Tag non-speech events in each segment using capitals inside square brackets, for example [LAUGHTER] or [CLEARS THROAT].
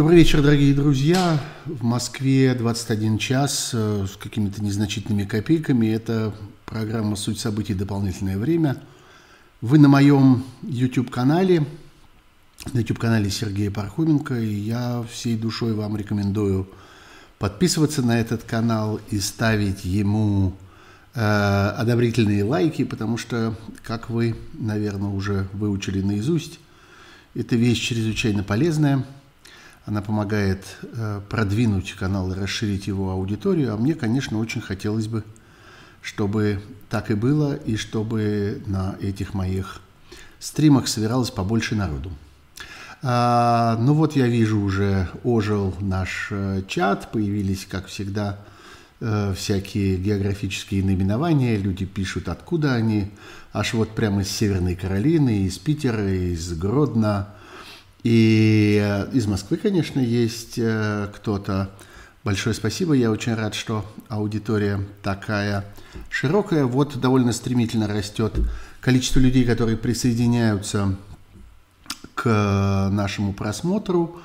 Добрый вечер, дорогие друзья. В Москве 21 час э, с какими-то незначительными копейками. Это программа «Суть событий. Дополнительное время». Вы на моем YouTube-канале, на YouTube-канале Сергея Пархоменко, и я всей душой вам рекомендую подписываться на этот канал и ставить ему э, одобрительные лайки, потому что, как вы, наверное, уже выучили наизусть, эта вещь чрезвычайно полезная – она помогает э, продвинуть канал и расширить его аудиторию. А мне, конечно, очень хотелось бы, чтобы так и было, и чтобы на этих моих стримах собиралось побольше народу. А, ну вот я вижу уже ожил наш э, чат, появились, как всегда, э, всякие географические наименования, люди пишут, откуда они, аж вот прямо из Северной Каролины, из Питера, из Гродно, и э, из Москвы, конечно, есть э, кто-то. Большое спасибо, я очень рад, что аудитория такая широкая. Вот довольно стремительно растет количество людей, которые присоединяются к нашему просмотру.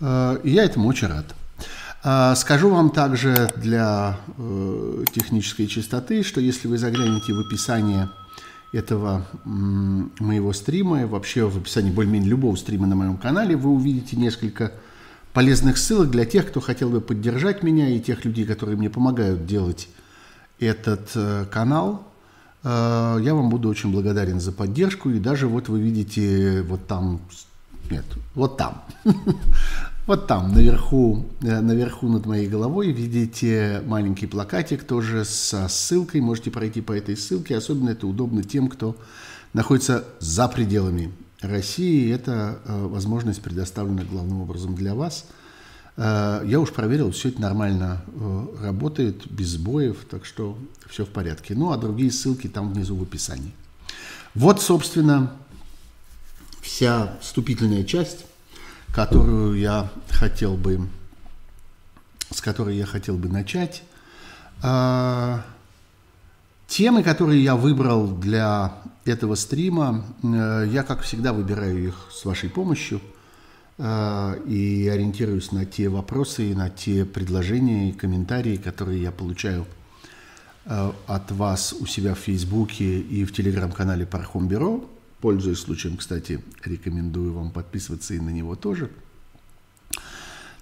Э, и я этому очень рад. Скажу вам также для технической чистоты, что если вы заглянете в описание этого моего стрима, вообще в описании более-менее любого стрима на моем канале, вы увидите несколько полезных ссылок для тех, кто хотел бы поддержать меня, и тех людей, которые мне помогают делать этот э, канал. Э, я вам буду очень благодарен за поддержку, и даже вот вы видите вот там, нет, вот там, [LAUGHS] Вот там, наверху, э, наверху над моей головой видите маленький плакатик тоже со ссылкой. Можете пройти по этой ссылке. Особенно это удобно тем, кто находится за пределами России. Это э, возможность предоставлена главным образом для вас. Э, я уж проверил, все это нормально работает, без сбоев, так что все в порядке. Ну, а другие ссылки там внизу в описании. Вот, собственно, вся вступительная часть которую я хотел бы, с которой я хотел бы начать. А, темы, которые я выбрал для этого стрима, э, я, как всегда, выбираю их с вашей помощью э, и ориентируюсь на те вопросы на те предложения и комментарии, которые я получаю э, от вас у себя в Фейсбуке и в телеграм-канале Пархом Бюро. Пользуясь случаем, кстати, рекомендую вам подписываться и на него тоже.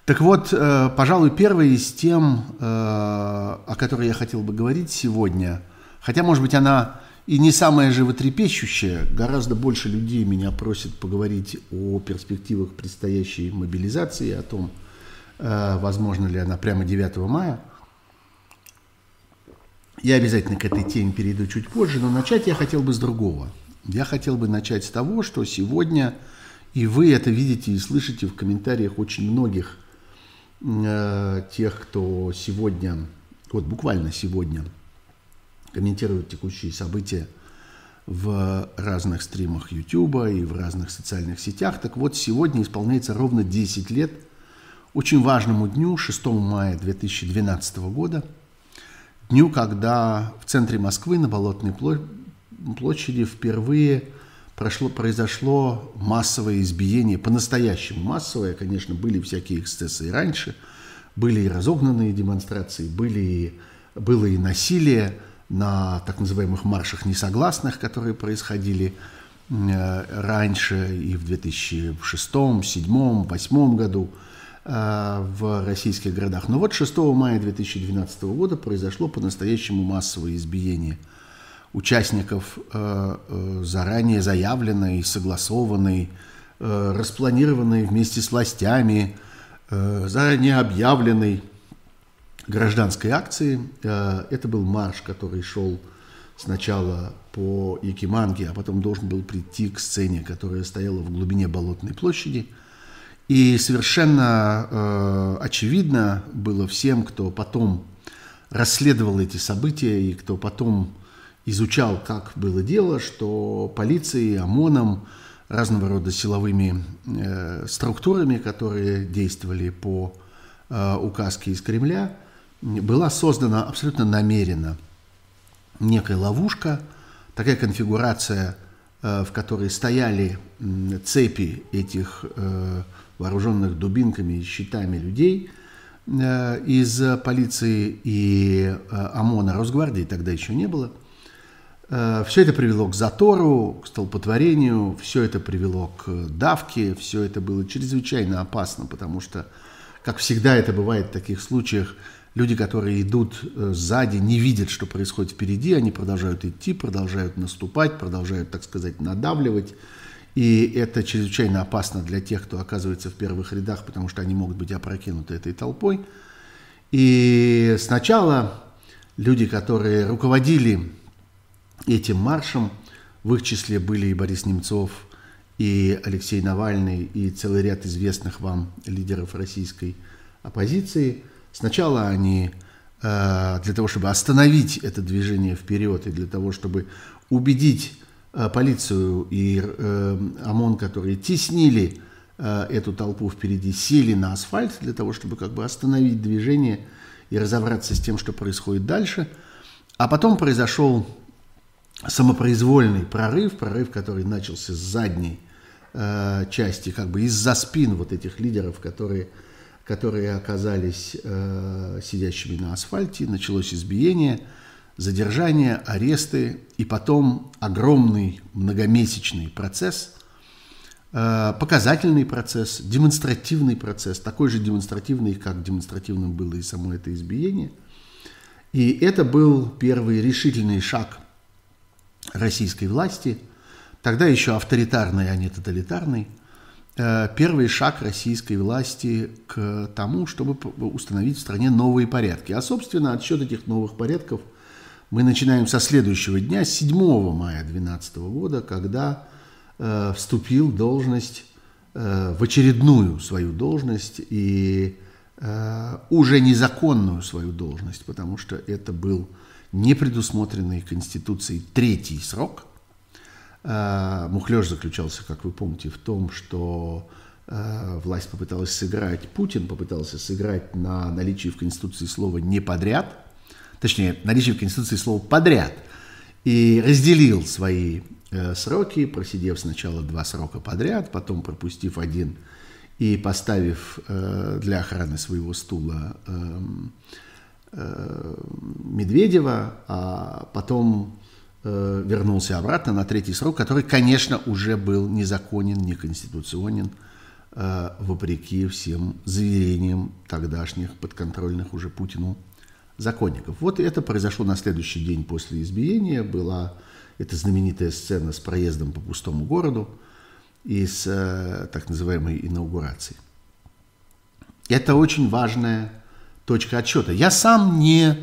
Так вот, э, пожалуй, первая из тем, э, о которой я хотел бы говорить сегодня, хотя, может быть, она и не самая животрепещущая, гораздо больше людей меня просят поговорить о перспективах предстоящей мобилизации, о том, э, возможно ли она прямо 9 мая. Я обязательно к этой теме перейду чуть позже, но начать я хотел бы с другого – я хотел бы начать с того, что сегодня, и вы это видите и слышите в комментариях очень многих э, тех, кто сегодня, вот буквально сегодня, комментируют текущие события в разных стримах YouTube и в разных социальных сетях. Так вот, сегодня исполняется ровно 10 лет очень важному дню, 6 мая 2012 года, дню, когда в центре Москвы на Болотной площади площади впервые прошло, произошло массовое избиение, по-настоящему массовое, конечно, были всякие эксцессы и раньше, были и разогнанные демонстрации, были и, было и насилие на так называемых маршах несогласных, которые происходили э, раньше и в 2006, 2007, 2008 году э, в российских городах. Но вот 6 мая 2012 года произошло по-настоящему массовое избиение – участников э, э, заранее заявленной, согласованной, э, распланированной вместе с властями, заранее объявленной гражданской акции. Это был марш, который шел сначала по Якиманге, а потом должен был прийти к сцене, которая стояла в глубине Болотной площади. И совершенно очевидно было всем, кто потом расследовал эти события и кто потом изучал, как было дело, что полицией, ОМОНом, разного рода силовыми э, структурами, которые действовали по э, указке из Кремля, была создана абсолютно намеренно некая ловушка, такая конфигурация в которой стояли цепи этих вооруженных дубинками и щитами людей из полиции и ОМОНа, Росгвардии тогда еще не было – Э, все это привело к затору, к столпотворению, все это привело к давке, все это было чрезвычайно опасно, потому что, как всегда это бывает в таких случаях, люди, которые идут э, сзади, не видят, что происходит впереди, они продолжают идти, продолжают наступать, продолжают, так сказать, надавливать. И это чрезвычайно опасно для тех, кто оказывается в первых рядах, потому что они могут быть опрокинуты этой толпой. И сначала люди, которые руководили этим маршем. В их числе были и Борис Немцов, и Алексей Навальный, и целый ряд известных вам лидеров российской оппозиции. Сначала они э, для того, чтобы остановить это движение вперед и для того, чтобы убедить э, полицию и э, ОМОН, которые теснили эту толпу впереди, сели на асфальт для того, чтобы как бы остановить движение и разобраться с тем, что происходит дальше. А потом произошел самопроизвольный прорыв, прорыв, который начался с задней э, части, как бы из-за спин вот этих лидеров, которые, которые оказались э, сидящими на асфальте, началось избиение, задержание, аресты и потом огромный многомесячный процесс, э, показательный процесс, демонстративный процесс, такой же демонстративный, как демонстративным было и само это избиение. И это был первый решительный шаг российской власти, тогда еще авторитарной, а не тоталитарной, э, первый шаг российской власти к тому, чтобы установить в стране новые порядки. А, собственно, отсчет этих новых порядков мы начинаем со следующего дня, 7 мая 2012 года, когда э, вступил должность, э, в очередную свою должность и э, уже незаконную свою должность, потому что это был не предусмотренный Конституцией третий срок. Э, Мухлёж заключался, как вы помните, в том, что э, власть попыталась сыграть, Путин попытался сыграть на наличии в Конституции слова «не подряд», точнее, наличие в Конституции слова «подряд», и разделил свои э, сроки, просидев сначала два срока подряд, потом пропустив один и поставив для охраны своего стула эм, Э, Медведева, а потом э, вернулся обратно на третий срок, который, конечно, уже был незаконен, неконституционен, э, вопреки всем заверениям тогдашних подконтрольных уже Путину законников. Вот это произошло на следующий день после избиения. Была эта знаменитая сцена с проездом по пустому городу и с так называемой инаугурацией. Это очень важная точка отсчета. Я сам не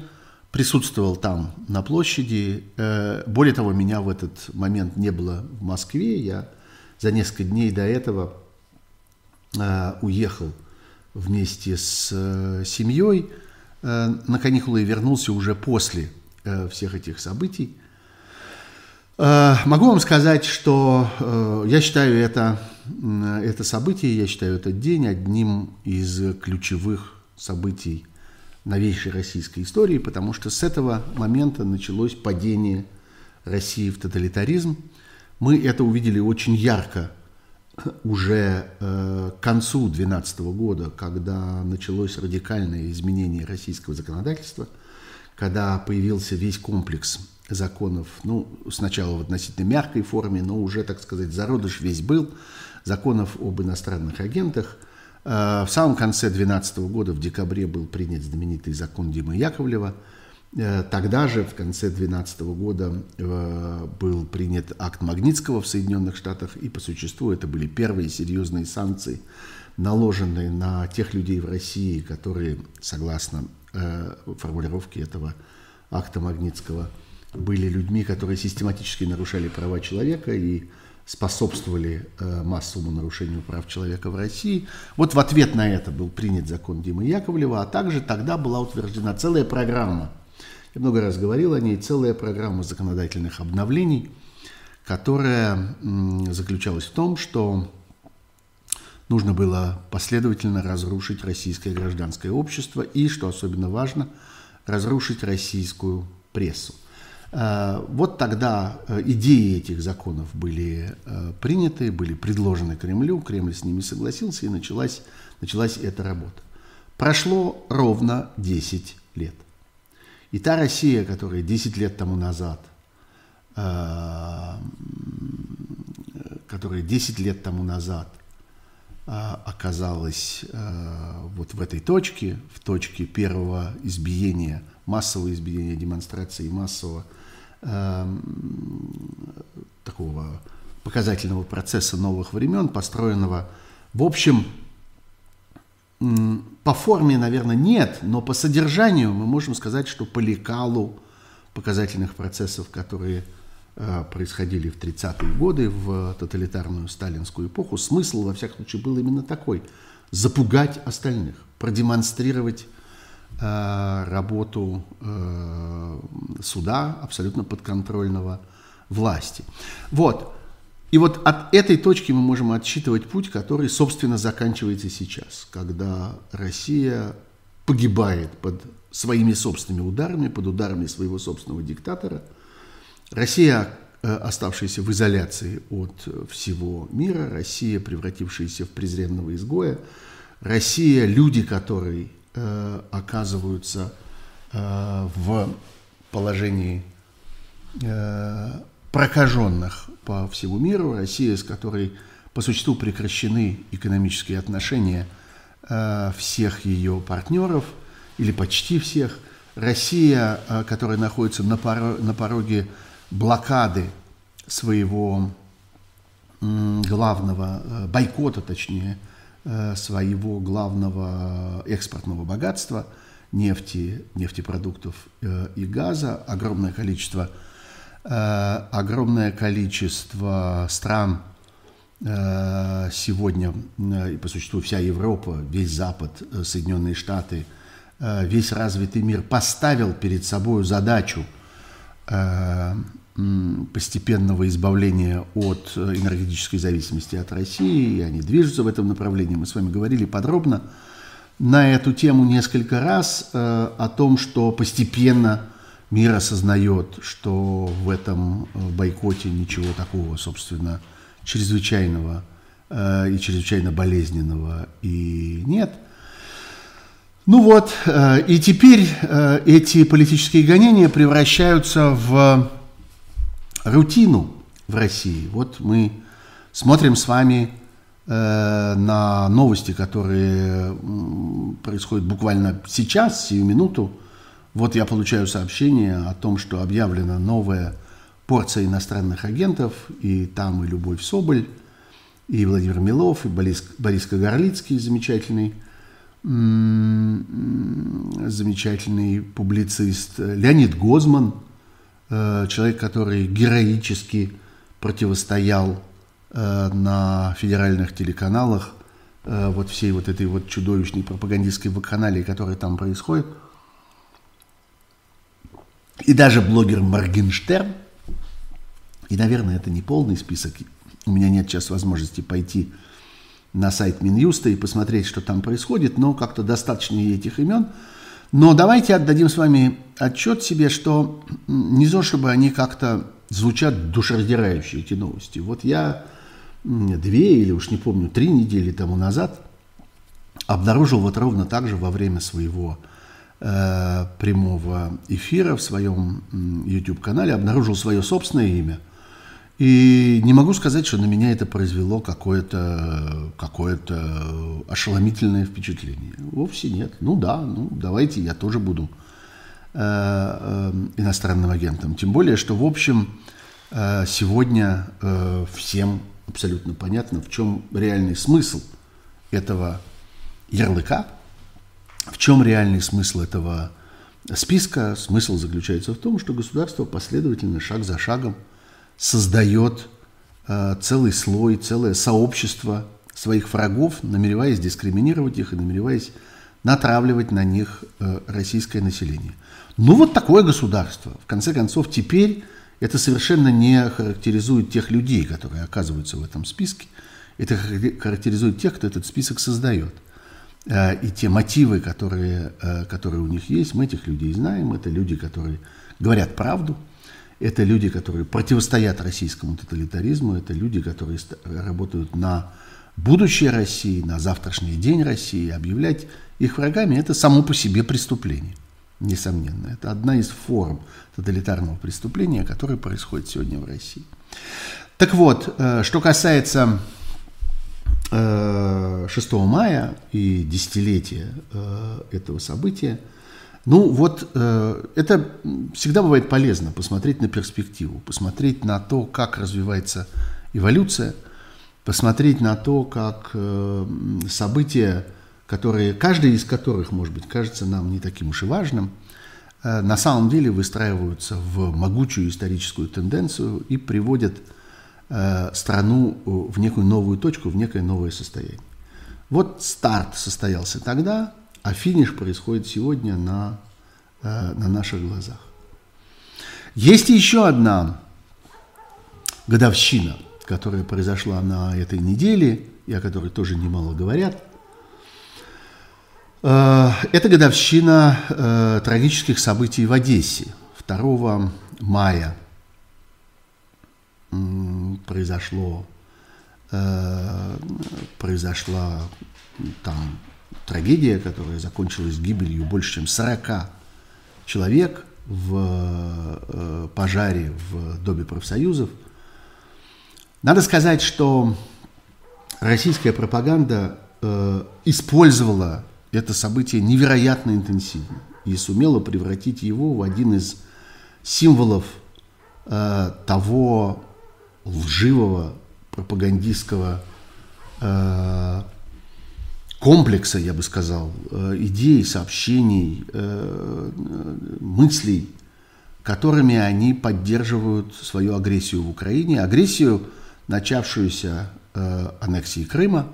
присутствовал там на площади. Э, более того, меня в этот момент не было в Москве. Я за несколько дней до этого э, уехал вместе с э, семьей на каникулы и вернулся уже после всех этих событий. Могу вам сказать, что я считаю это, это событие, я считаю этот день одним из ключевых событий новейшей российской истории, потому что с этого момента началось падение России в тоталитаризм. Мы это увидели очень ярко уже э, к концу 2012 года, когда началось радикальное изменение российского законодательства, когда появился весь комплекс законов, ну, сначала в относительно мягкой форме, но уже, так сказать, зародыш весь был, законов об иностранных агентах – в самом конце 2012 года, в декабре, был принят знаменитый закон Димы Яковлева. Э, тогда же, в конце 2012 года, э, был принят акт Магнитского в Соединенных Штатах, и по существу это были первые серьезные санкции, наложенные на тех людей в России, которые, согласно формулировке этого акта Магнитского, были людьми, которые систематически нарушали права человека и способствовали э, массовому нарушению прав человека в России. Вот в ответ на это был принят закон Димы Яковлева, а также тогда была утверждена целая программа, я много раз говорил о ней, целая программа законодательных обновлений, которая заключалась в том, что нужно было последовательно разрушить российское гражданское общество и, что особенно важно, разрушить российскую прессу. Вот тогда идеи этих законов были приняты, были предложены Кремлю, Кремль с ними согласился, и началась, началась эта работа. Прошло ровно 10 лет. И та Россия, которая 10 лет тому назад, которая 10 лет тому назад оказалась вот в этой точке, в точке первого избиения, массового избиения демонстрации, массового такого показательного процесса новых времен, построенного, в общем, по форме, наверное, нет, но по содержанию мы можем сказать, что по лекалу показательных процессов, которые Э, происходили в 30-е годы, в тоталитарную сталинскую эпоху, смысл, во всяком случае, был именно такой – запугать остальных, продемонстрировать работу э, суда, абсолютно подконтрольного власти. Вот. И вот от этой точки мы можем отсчитывать путь, который, собственно, заканчивается сейчас, когда Россия погибает под своими собственными ударами, под ударами своего собственного диктатора – Россия, э, оставшаяся в изоляции от всего мира, Россия, превратившаяся в презренного изгоя, Россия, люди, которые э, оказываются э, в положении э, прокаженных по всему миру, Россия, с которой по существу прекращены экономические отношения всех ее партнеров, или почти всех, Россия, которая находится на, поро- на пороге блокады своего главного, бойкота точнее, своего главного экспортного богатства, нефти, нефтепродуктов э, и газа, огромное количество, огромное количество стран сегодня, и по существу вся Европа, весь Запад, Соединенные Штаты, весь развитый мир поставил перед собой задачу постепенного избавления от э, энергетической зависимости от России, и они движутся в этом направлении. Мы с вами говорили подробно на эту тему несколько раз э, о том, что постепенно мир осознает, что в этом э, бойкоте ничего такого, собственно, чрезвычайного и чрезвычайно болезненного и нет. Ну вот, и теперь эти политические гонения превращаются в рутину в России. Вот мы смотрим с вами э, на новости, которые происходят буквально сейчас, сию минуту. Вот я получаю сообщение о том, что объявлена новая порция иностранных агентов, и там и Любовь Соболь, и Владимир Милов, и Борис, Борис Кагарлицкий, замечательный, замечательный публицист, Леонид Гозман – Э, человек, который героически противостоял э, на федеральных телеканалах э, вот всей вот этой вот чудовищной пропагандистской вакханалии, которая там происходит. И даже блогер Моргенштерн, и, наверное, это не полный список, у меня нет сейчас возможности пойти на сайт Минюста и посмотреть, что там происходит, но как-то достаточно этих имен – но давайте отдадим с вами отчет себе, что не то, чтобы они как-то звучат душераздирающие, эти новости. Вот я две или уж не помню, три недели тому назад обнаружил вот ровно так же во время своего э, прямого эфира в своем YouTube-канале, обнаружил свое собственное имя – и не могу сказать, что на меня это произвело какое-то какое ошеломительное впечатление. Вовсе нет. Ну да, ну давайте я тоже буду э, э, иностранным агентом. Тем более, что в общем э, сегодня э, всем абсолютно понятно, в чем реальный смысл этого ярлыка, в чем реальный смысл этого списка. Смысл заключается в том, что государство последовательно, шаг за шагом – создает э, целый слой, целое сообщество своих врагов, намереваясь дискриминировать их и намереваясь натравливать на них э, российское население. Ну вот такое государство. В конце концов, теперь это совершенно не характеризует тех людей, которые оказываются в этом списке. Это характеризует тех, кто этот список создает. Э, и те мотивы, которые, которые у них есть, мы этих людей знаем. Это люди, которые говорят правду, Это люди, которые противостоят российскому тоталитаризму, это люди, которые работают на будущее России, на завтрашний день России. Объявлять их врагами – это само по себе преступление, несомненно. Это одна из форм тоталитарного преступления, которое происходит сегодня в России. Так вот, э, что касается 6 э, мая и десятилетия э, этого события, ну вот это всегда бывает полезно посмотреть на перспективу, посмотреть на то, как развивается эволюция, посмотреть на то, как события, которые, каждый из которых, может быть, кажется нам не таким уж и важным, на самом деле выстраиваются в могучую историческую тенденцию и приводят Э, страну в некую новую точку, в некое новое состояние. Вот старт состоялся тогда, а финиш происходит сегодня на, э, на наших глазах. Есть еще одна годовщина, которая произошла на этой неделе, и о которой тоже немало говорят. Э, это годовщина трагических событий в Одессе 2 мая произошло, э, произошла там трагедия, которая закончилась гибелью больше, чем 40 человек в э, пожаре в Доме профсоюзов. Надо сказать, что российская пропаганда э, использовала это событие невероятно интенсивно и сумела превратить его в один из символов э, того лживого пропагандистского комплекса, я бы сказал, э, идей, сообщений, э, мыслей, которыми они поддерживают свою агрессию в Украине, агрессию, начавшуюся э, аннексией Крыма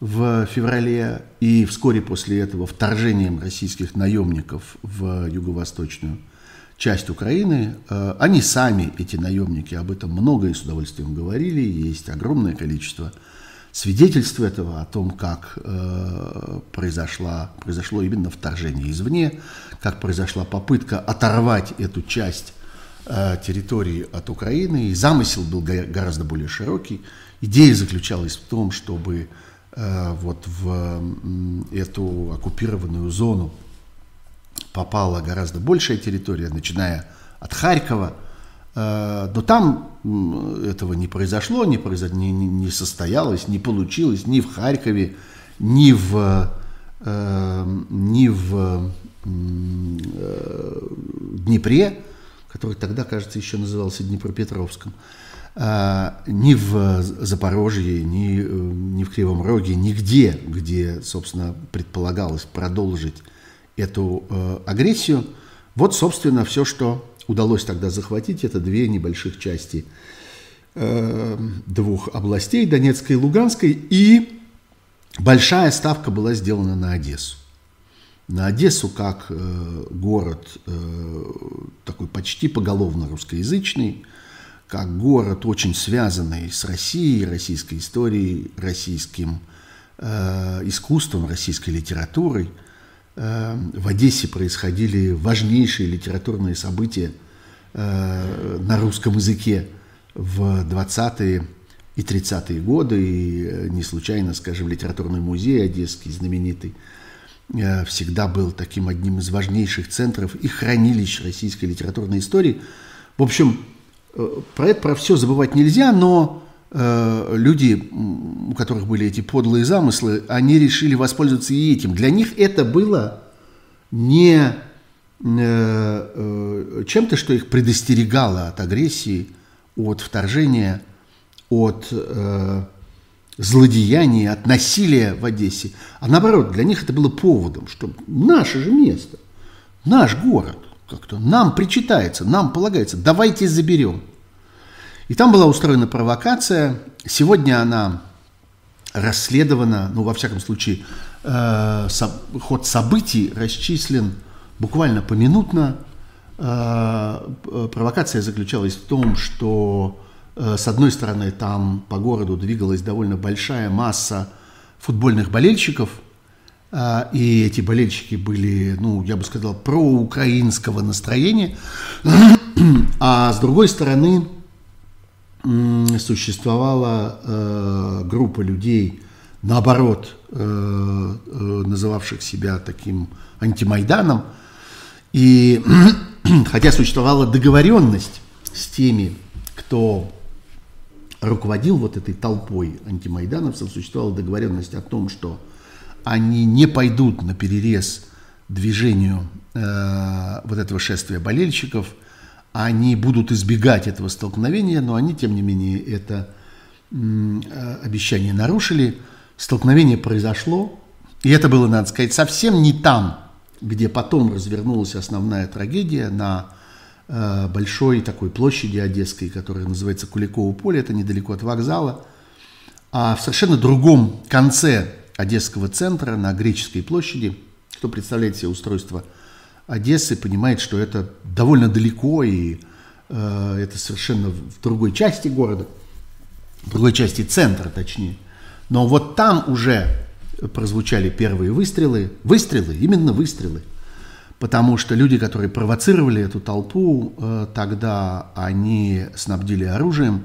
в феврале и вскоре после этого вторжением российских наемников в юго-восточную часть Украины. Э, они сами, эти наемники, об этом много и с удовольствием говорили. Есть огромное количество свидетельств этого, о том, как э, произошла, произошло именно вторжение извне, как произошла попытка оторвать эту часть э, территории от Украины. И замысел был гораздо более широкий. Идея заключалась в том, чтобы вот в эту оккупированную зону попала гораздо большая территория, начиная от Харькова. Э, но там этого не произошло, не, произош... не, не состоялось, не получилось ни в Харькове, ни в, э, ни в э, Днепре, который тогда, кажется, еще назывался Днепропетровском, ни в Запорожье, ни, ни в Кривом Роге, нигде, где, собственно, предполагалось продолжить эту э, агрессию. Вот, собственно, все, что удалось тогда захватить, это две небольших части э, двух областей, Донецкой и Луганской, и большая ставка была сделана на Одессу. На Одессу как э, город э, такой почти поголовно русскоязычный, как город очень связанный с Россией, российской историей, российским искусством, российской литературой – в Одессе происходили важнейшие литературные события э, на русском языке в 20-е и 30-е годы. И э, не случайно, скажем, литературный музей одесский, знаменитый, всегда был таким одним из важнейших центров и хранилищ российской литературной истории. В общем, про это, про все забывать нельзя, но Э, люди, у которых были эти подлые замыслы, они решили воспользоваться и этим. Для них это было не э, э, чем-то, что их предостерегало от агрессии, от вторжения, от злодеяния, от насилия в Одессе. А наоборот, для них это было поводом, что наше же место, наш город, как-то нам причитается, нам полагается, давайте заберем. И там была устроена провокация. Сегодня она расследована, ну, во всяком случае, э, ход событий расчислен буквально поминутно. Э, провокация заключалась в том, что, э, с одной стороны, там по городу двигалась довольно большая масса футбольных болельщиков, и эти болельщики были, ну, я бы сказал, проукраинского настроения. [CLEARS THROAT] А с другой стороны, существовала э, группа людей, наоборот, э, э, называвших себя таким антимайданом. И [CLEARS THROAT] хотя существовала договоренность с теми, кто руководил вот этой толпой антимайдановцев, существовала договоренность о том, что они не пойдут на перерез движению э, вот этого шествия болельщиков, они будут избегать этого столкновения, но они, тем не менее, это э, обещание нарушили. Столкновение произошло, и это было, надо сказать, совсем не там, где потом развернулась основная трагедия на э, большой такой площади Одесской, которая называется Куликово поле, это недалеко от вокзала, а в совершенно другом конце Одесского центра на Греческой площади. Кто представляет себе устройство Одессы, понимает, что это довольно далеко и э, это совершенно в другой части города, в другой части центра точнее. Но вот там уже прозвучали первые выстрелы, выстрелы, именно выстрелы, потому что люди, которые провоцировали эту толпу, э, тогда они снабдили оружием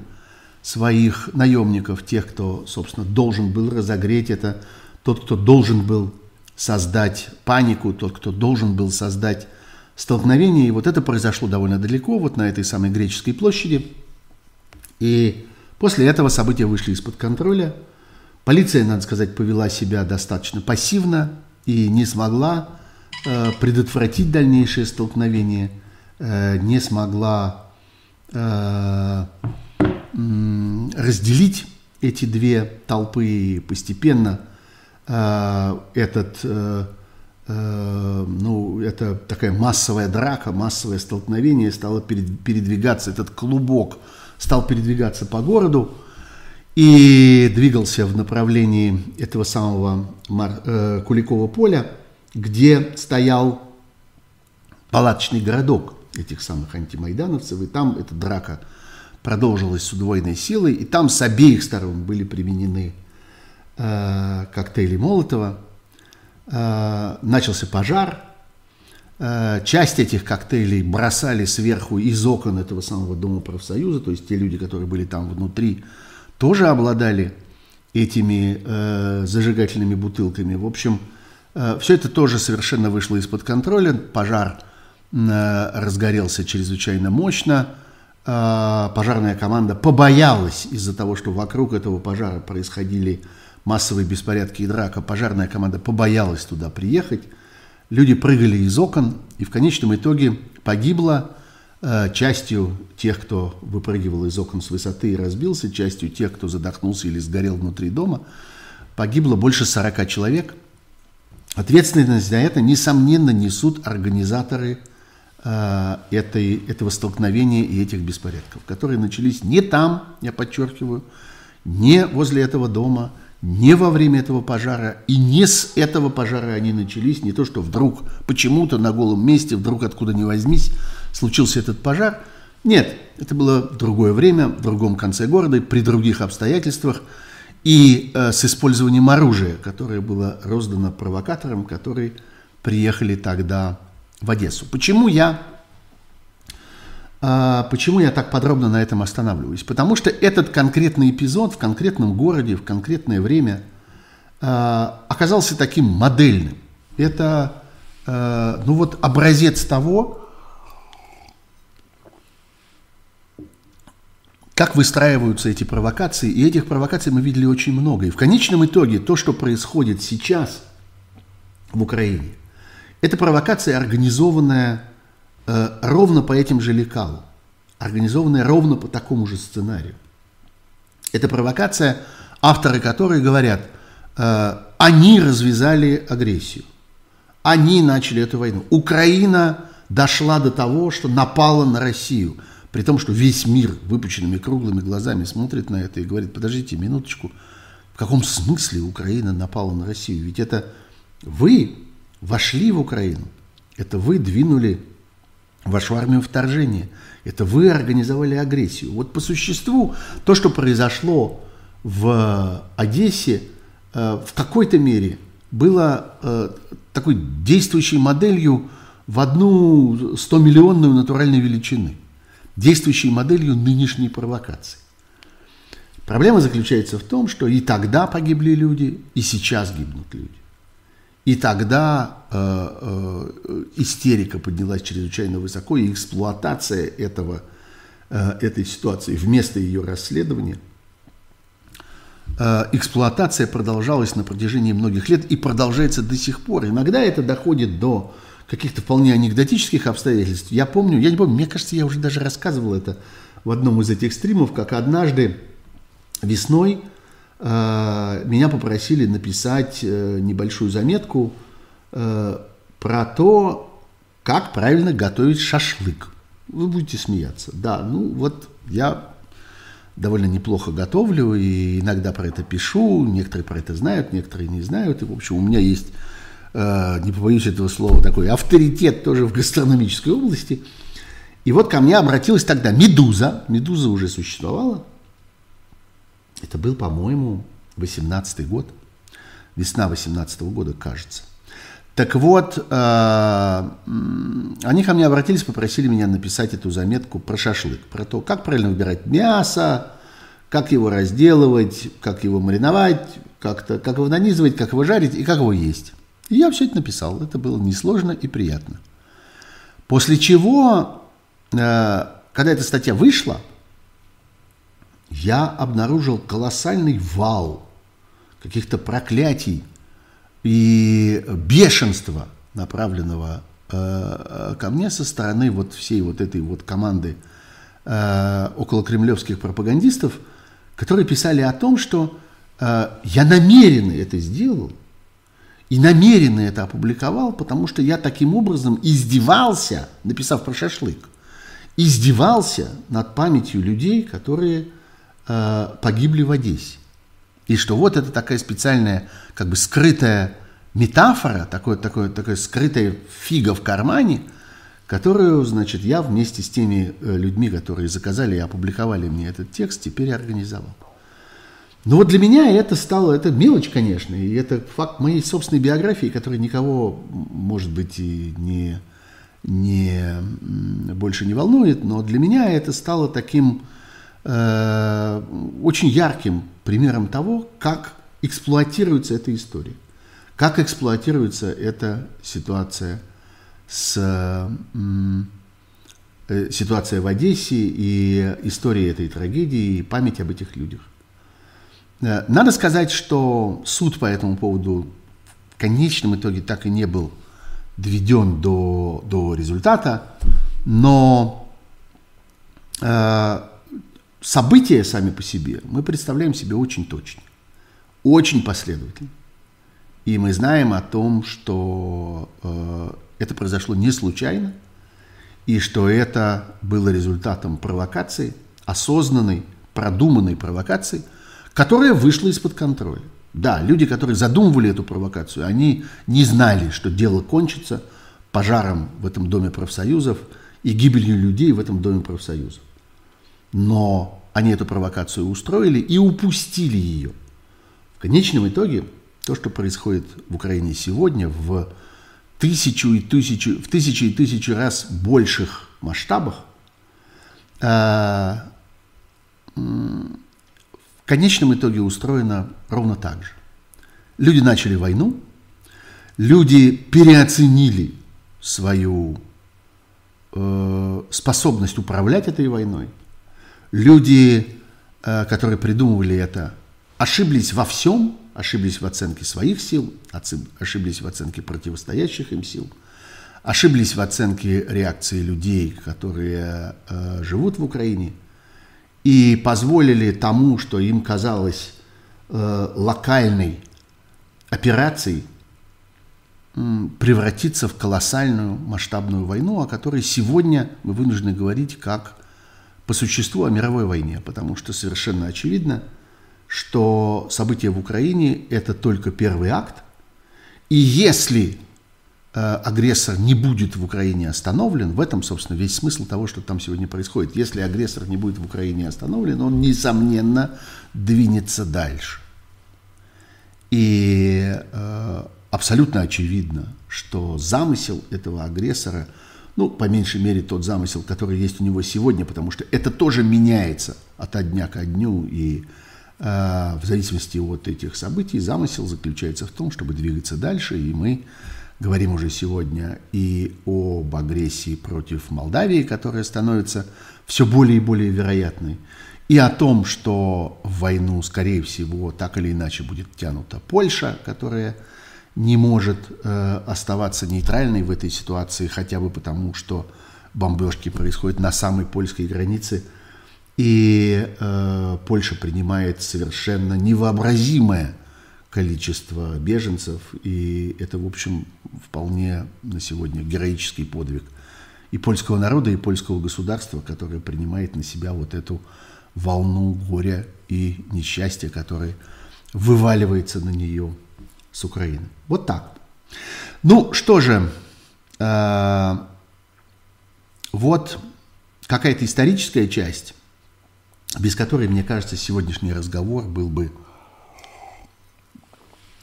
своих наемников, тех, кто, собственно, должен был разогреть это тот, кто должен был создать панику, тот, кто должен был создать столкновение. И вот это произошло довольно далеко, вот на этой самой греческой площади. И после этого события вышли из-под контроля. Полиция, надо сказать, повела себя достаточно пассивно и не смогла э, предотвратить дальнейшее столкновение, э, не смогла э, разделить эти две толпы и постепенно – этот, э, э, ну, это такая массовая драка, массовое столкновение стало передвигаться, этот клубок стал передвигаться по городу и двигался в направлении этого самого Мар, Куликова поля, где стоял палаточный городок этих самых антимайдановцев, и там эта драка продолжилась с удвоенной силой, и там с обеих сторон были применены э, коктейлей Молотова, э, начался пожар, э, часть этих коктейлей бросали сверху из окон этого самого Дома профсоюза, то есть те люди, которые были там внутри, тоже обладали этими э, зажигательными бутылками. В общем, э, все это тоже совершенно вышло из-под контроля. Пожар э, разгорелся чрезвычайно мощно. Э, пожарная команда побоялась из-за того, что вокруг этого пожара происходили массовые беспорядки и драка, пожарная команда побоялась туда приехать. Люди прыгали из окон, и в конечном итоге погибло э, частью тех, кто выпрыгивал из окон с высоты и разбился, частью тех, кто задохнулся или сгорел внутри дома. Погибло больше 40 человек. Ответственность за это, несомненно, несут организаторы э, этой, этого столкновения и этих беспорядков, которые начались не там, я подчеркиваю, не возле этого дома – не во время этого пожара и не с этого пожара они начались, не то что вдруг почему-то на голом месте, вдруг откуда ни возьмись, случился этот пожар. Нет, это было в другое время, в другом конце города, при других обстоятельствах и э, с использованием оружия, которое было роздано провокаторам, которые приехали тогда в Одессу. Почему я почему я так подробно на этом останавливаюсь? Потому что этот конкретный эпизод в конкретном городе, в конкретное время а, оказался таким модельным. Это а, ну вот образец того, как выстраиваются эти провокации. И этих провокаций мы видели очень много. И в конечном итоге то, что происходит сейчас в Украине, это провокация, организованная Э, ровно по этим же лекалам, организованная ровно по такому же сценарию. Это провокация, авторы которой говорят, э, они развязали агрессию, они начали эту войну. Украина дошла до того, что напала на Россию, при том, что весь мир выпученными круглыми глазами смотрит на это и говорит, подождите минуточку, в каком смысле Украина напала на Россию? Ведь это вы вошли в Украину, это вы двинули вашу армию вторжения. Это вы организовали агрессию. Вот по существу то, что произошло в Одессе, э, в какой-то мере было э, такой действующей моделью в одну 100-миллионную натуральной величины, действующей моделью нынешней провокации. Проблема заключается в том, что и тогда погибли люди, и сейчас гибнут люди. И тогда э, э, истерика поднялась чрезвычайно высоко, и эксплуатация этого, э, этой ситуации вместо ее расследования, э, эксплуатация продолжалась на протяжении многих лет и продолжается до сих пор. Иногда это доходит до каких-то вполне анекдотических обстоятельств. Я помню, я не помню, мне кажется, я уже даже рассказывал это в одном из этих стримов, как однажды весной меня попросили написать э, небольшую заметку э, про то, как правильно готовить шашлык. Вы будете смеяться. Да, ну вот я довольно неплохо готовлю и иногда про это пишу. Некоторые про это знают, некоторые не знают. И, в общем, у меня есть, э, не побоюсь этого слова, такой авторитет тоже в гастрономической области. И вот ко мне обратилась тогда Медуза. Медуза уже существовала. Это был, по-моему, 18 год. Весна 18 -го года, кажется. Так вот, э, они ко мне обратились, попросили меня написать эту заметку про шашлык, про то, как правильно выбирать мясо, как его разделывать, как его мариновать, как-то, как его нанизывать, как его жарить и как его есть. И я все это написал. Это было несложно и приятно. После чего, э, когда эта статья вышла, я обнаружил колоссальный вал каких-то проклятий и бешенства, направленного э, ко мне со стороны вот всей вот этой вот команды э, около кремлевских пропагандистов, которые писали о том, что э, я намеренно это сделал и намеренно это опубликовал, потому что я таким образом издевался, написав про шашлык, издевался над памятью людей, которые э, погибли в Одессе. И что вот это такая специальная, как бы скрытая метафора, такое, такое, такая скрытая фига в кармане, которую, значит, я вместе с теми э, людьми, которые заказали и опубликовали мне этот текст, теперь организовал. Но вот для меня это стало, это мелочь, конечно, и это факт моей собственной биографии, который никого, может быть, и не, не, больше не волнует, но для меня это стало таким э, очень ярким примером того, как эксплуатируется эта история, как эксплуатируется эта ситуация с э, ситуация в Одессе и история этой трагедии и память об этих людях. Э, надо сказать, что суд по этому поводу в конечном итоге так и не был доведен до, до результата, но э, события сами по себе мы представляем себе очень точно, очень последовательно. И мы знаем о том, что э, это произошло не случайно, и что это было результатом провокации, осознанной, продуманной провокации, которая вышла из-под контроля. Да, люди, которые задумывали эту провокацию, они не знали, что дело кончится пожаром в этом доме профсоюзов и гибелью людей в этом доме профсоюзов. Но они эту провокацию устроили и упустили ее. В конечном итоге то, что происходит в Украине сегодня в тысячу и тысячу, в тысячу и тысячу раз больших масштабах, э, в конечном итоге устроено ровно так же. Люди начали войну, люди переоценили свою э, способность управлять этой войной – Люди, э, которые придумывали это, ошиблись во всем, ошиблись в оценке своих сил, ошиблись в оценке противостоящих им сил, ошиблись в оценке реакции людей, которые э, живут в Украине, и позволили тому, что им казалось э, локальной операцией, превратиться в колоссальную масштабную войну, о которой сегодня мы вынуждены говорить как по существу о мировой войне, потому что совершенно очевидно, что события в Украине – это только первый акт, и если э, агрессор не будет в Украине остановлен, в этом, собственно, весь смысл того, что там сегодня происходит. Если агрессор не будет в Украине остановлен, он, несомненно, двинется дальше. И э, абсолютно очевидно, что замысел этого агрессора, ну, по меньшей мере, тот замысел, который есть у него сегодня, потому что это тоже меняется от дня ко дню, и э, в зависимости от этих событий замысел заключается в том, чтобы двигаться дальше, и мы говорим уже сегодня и об агрессии против Молдавии, которая становится все более и более вероятной, и о том, что в войну, скорее всего, так или иначе будет тянута Польша, которая не может э, оставаться нейтральной в этой ситуации, хотя бы потому, что бомбежки происходят на самой польской границе, и э, Польша принимает совершенно невообразимое количество беженцев, и это, в общем, вполне на сегодня героический подвиг и польского народа, и польского государства, которое принимает на себя вот эту волну горя и несчастья, которое вываливается на нее с Украины. Вот так. Ну что же, э, вот какая-то историческая часть, без которой, мне кажется, сегодняшний разговор был бы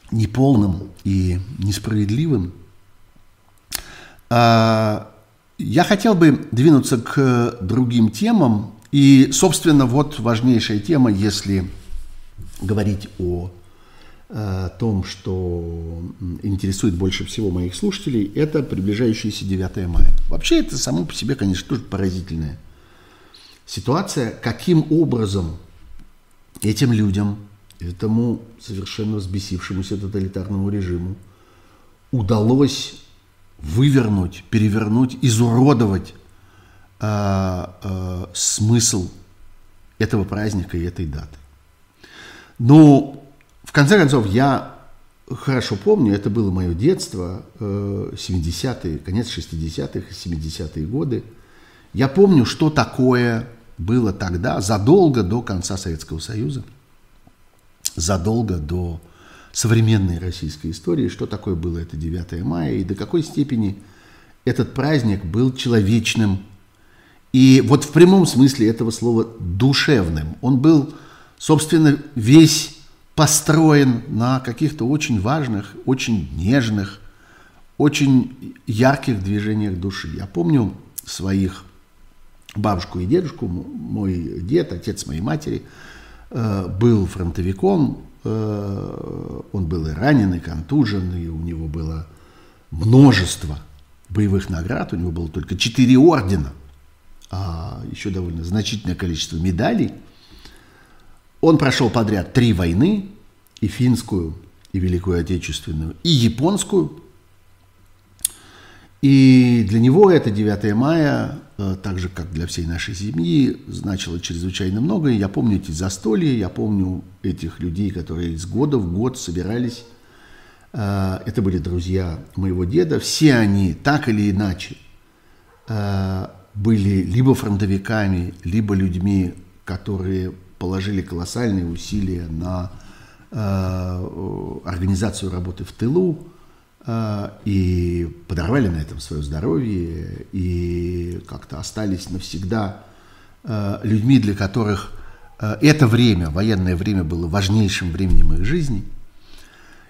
неполным и несправедливым. Э, я хотел бы двинуться к другим темам. И, собственно, вот важнейшая тема, если говорить о том, что интересует больше всего моих слушателей, это приближающееся 9 мая. Вообще это само по себе, конечно, тоже поразительная ситуация, каким образом этим людям, этому совершенно взбесившемуся тоталитарному режиму удалось вывернуть, перевернуть, изуродовать э, э, смысл этого праздника и этой даты. Но конце концов, я хорошо помню, это было мое детство, 70-е, э, конец 60-х и 70-е годы. Я помню, что такое было тогда, задолго до конца Советского Союза, задолго до современной российской истории, что такое было это 9 мая и до какой степени этот праздник был человечным и вот в прямом смысле этого слова душевным. Он был, собственно, весь построен на каких-то очень важных, очень нежных, очень ярких движениях души. Я помню своих бабушку и дедушку, мой дед, отец моей матери, э, был фронтовиком, э, он был и ранен, и контужен, и у него было множество боевых наград, у него было только четыре ордена, а еще довольно значительное количество медалей – он прошел подряд три войны, и финскую, и Великую Отечественную, и японскую. И для него это 9 мая, э, так же, как для всей нашей семьи, значило чрезвычайно много. Я помню эти застолья, я помню этих людей, которые из года в год собирались. Э, это были друзья моего деда. Все они, так или иначе, э, были либо фронтовиками, либо людьми, которые положили колоссальные усилия на э, организацию работы в тылу э, и подорвали на этом свое здоровье и как-то остались навсегда э, людьми, для которых э, это время, военное время, было важнейшим временем их жизни.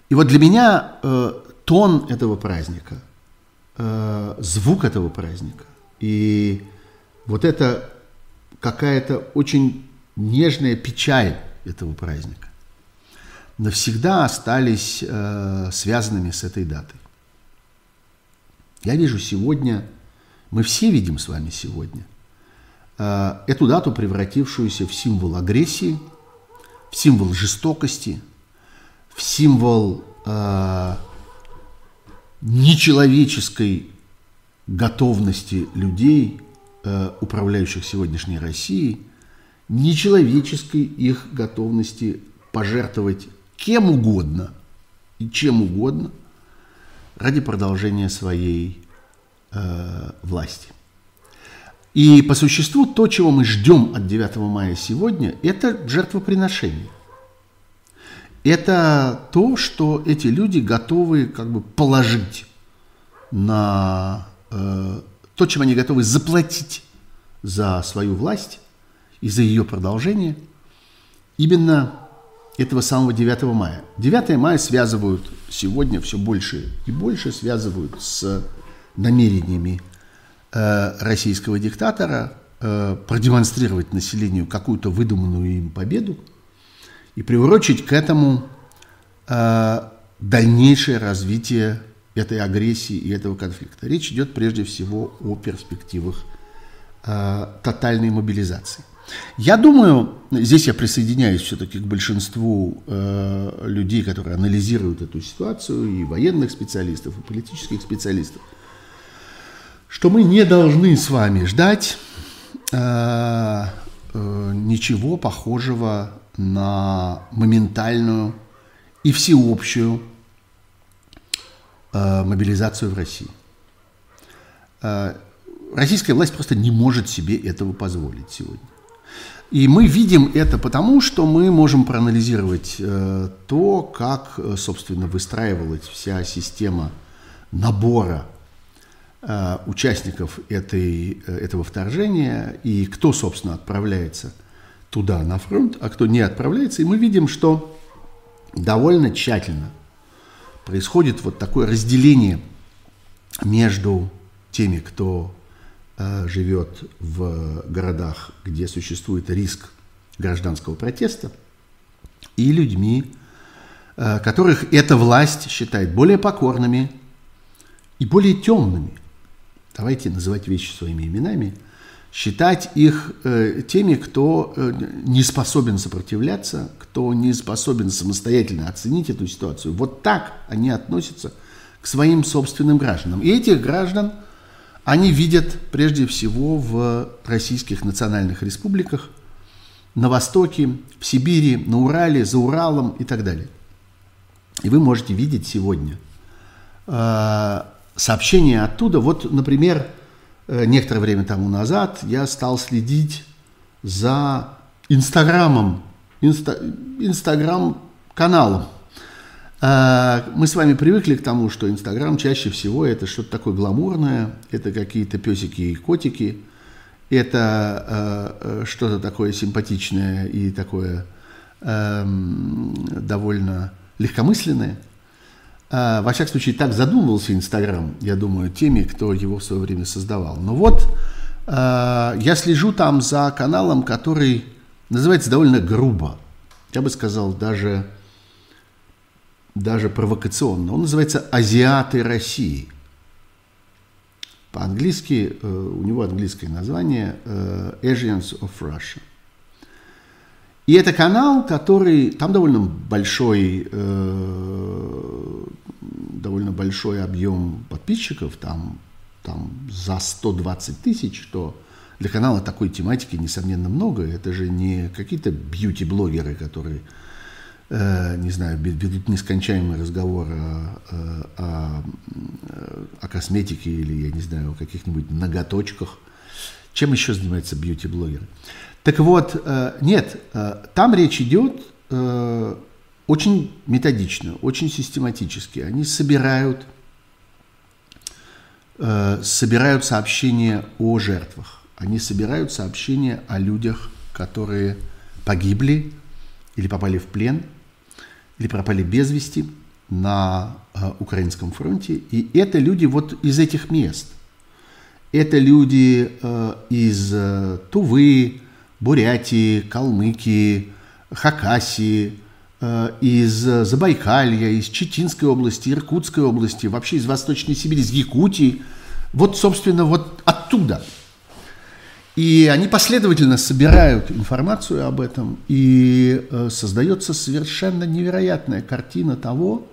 И вот для меня э, тон этого праздника, э, звук этого праздника и вот это какая-то очень нежная печаль этого праздника навсегда остались э, связанными с этой датой. Я вижу сегодня, мы все видим с вами сегодня, э, эту дату, превратившуюся в символ агрессии, в символ жестокости, в символ э, нечеловеческой готовности людей, э, управляющих сегодняшней Россией, нечеловеческой их готовности пожертвовать кем угодно и чем угодно ради продолжения своей э, власти. И по существу то, чего мы ждем от 9 мая сегодня, это жертвоприношение. Это то, что эти люди готовы как бы положить на э, то, чем они готовы заплатить за свою власть и за ее продолжение именно этого самого 9 мая. 9 мая связывают сегодня все больше и больше связывают с намерениями э, российского диктатора э, продемонстрировать населению какую-то выдуманную им победу и приурочить к этому э, дальнейшее развитие этой агрессии и этого конфликта. Речь идет прежде всего о перспективах э, тотальной мобилизации. Я думаю, здесь я присоединяюсь все-таки к большинству э, людей, которые анализируют эту ситуацию, и военных специалистов, и политических специалистов, что мы не должны с вами ждать э, э, ничего похожего на моментальную и всеобщую э, мобилизацию в России. Э, российская власть просто не может себе этого позволить сегодня. И мы видим это потому, что мы можем проанализировать э, то, как, э, собственно, выстраивалась вся система набора э, участников этой, э, этого вторжения и кто, собственно, отправляется туда, на фронт, а кто не отправляется. И мы видим, что довольно тщательно происходит вот такое разделение между теми, кто живет в городах, где существует риск гражданского протеста, и людьми, э, которых эта власть считает более покорными и более темными. Давайте называть вещи своими именами. Считать их э, теми, кто не способен сопротивляться, кто не способен самостоятельно оценить эту ситуацию. Вот так они относятся к своим собственным гражданам. И этих граждан – они видят прежде всего в российских национальных республиках, на Востоке, в Сибири, на Урале, за Уралом и так далее. И вы можете видеть сегодня э, сообщения оттуда. Вот, например, э, некоторое время тому назад я стал следить за Инстаграмом, инста, Инстаграм-каналом мы с вами привыкли к тому, что Инстаграм чаще всего это что-то такое гламурное, это какие-то песики и котики, это э, что-то такое симпатичное и такое э, довольно легкомысленное. Э, во всяком случае, так задумывался Инстаграм, я думаю, теми, кто его в свое время создавал. Но вот э, я слежу там за каналом, который называется довольно грубо. Я бы сказал, даже даже провокационно. Он называется «Азиаты России». По-английски, э, у него английское название э, «Asians of Russia». И это канал, который, там довольно большой, э, довольно большой объем подписчиков, там, там за 120 тысяч, что для канала такой тематики, несомненно, много. Это же не какие-то бьюти-блогеры, которые Э, не знаю, ведут нескончаемый разговор о, о, о косметике или, я не знаю, о каких-нибудь ноготочках. Чем еще занимаются бьюти-блогеры? Так вот, э, нет, э, там речь идет очень методично, очень систематически. Они собирают, собирают сообщения о жертвах. Они собирают сообщения о людях, которые погибли или попали в плен, или пропали без вести на э, украинском фронте. И это люди вот из этих мест. Это люди э, из э, Тувы, Бурятии, Калмыкии, Хакасии, э, из Забайкалья, из Читинской области, Иркутской области, вообще из Восточной Сибири, из Якутии. Вот, собственно, вот оттуда – и они последовательно собирают информацию об этом, и э, создается совершенно невероятная картина того,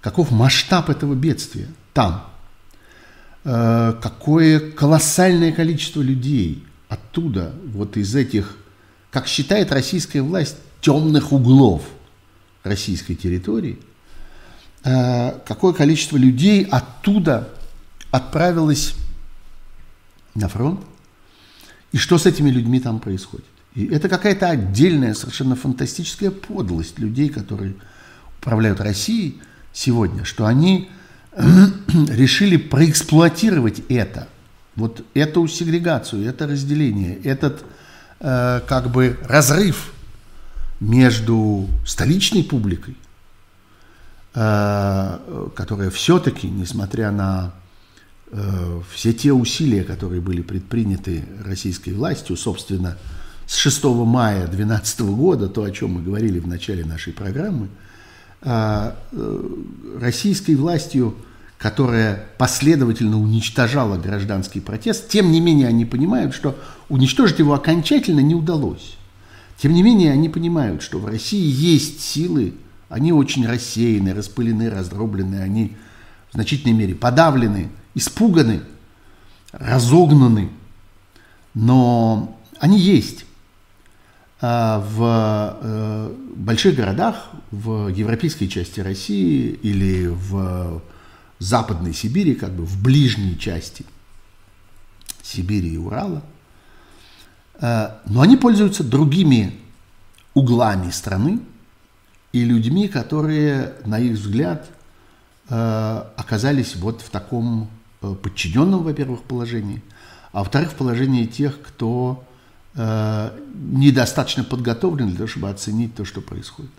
каков масштаб этого бедствия там, э, какое колоссальное количество людей оттуда, вот из этих, как считает российская власть, темных углов российской территории, э, какое количество людей оттуда отправилось на фронт, и что с этими людьми там происходит. И это какая-то отдельная, совершенно фантастическая подлость людей, которые управляют Россией сегодня, что они [CLEARS THROAT] решили проэксплуатировать это, вот эту сегрегацию, это разделение, этот э, как бы разрыв между столичной публикой которая все-таки, несмотря на все те усилия, которые были предприняты российской властью, собственно, с 6 мая 2012 года, то, о чем мы говорили в начале нашей программы, российской властью – которая последовательно уничтожала гражданский протест, тем не менее они понимают, что уничтожить его окончательно не удалось. Тем не менее они понимают, что в России есть силы, они очень рассеяны, распылены, раздроблены, они в значительной мере подавлены, испуганы, разогнаны, но они есть. А в э, больших городах, в европейской части России или в Западной Сибири, как бы в ближней части Сибири и Урала. Э, но они пользуются другими углами страны и людьми, которые, на их взгляд, э, оказались вот в таком подчиненном, во-первых, положении, а во-вторых, в положении тех, кто недостаточно подготовлен для того, чтобы оценить то, что происходит.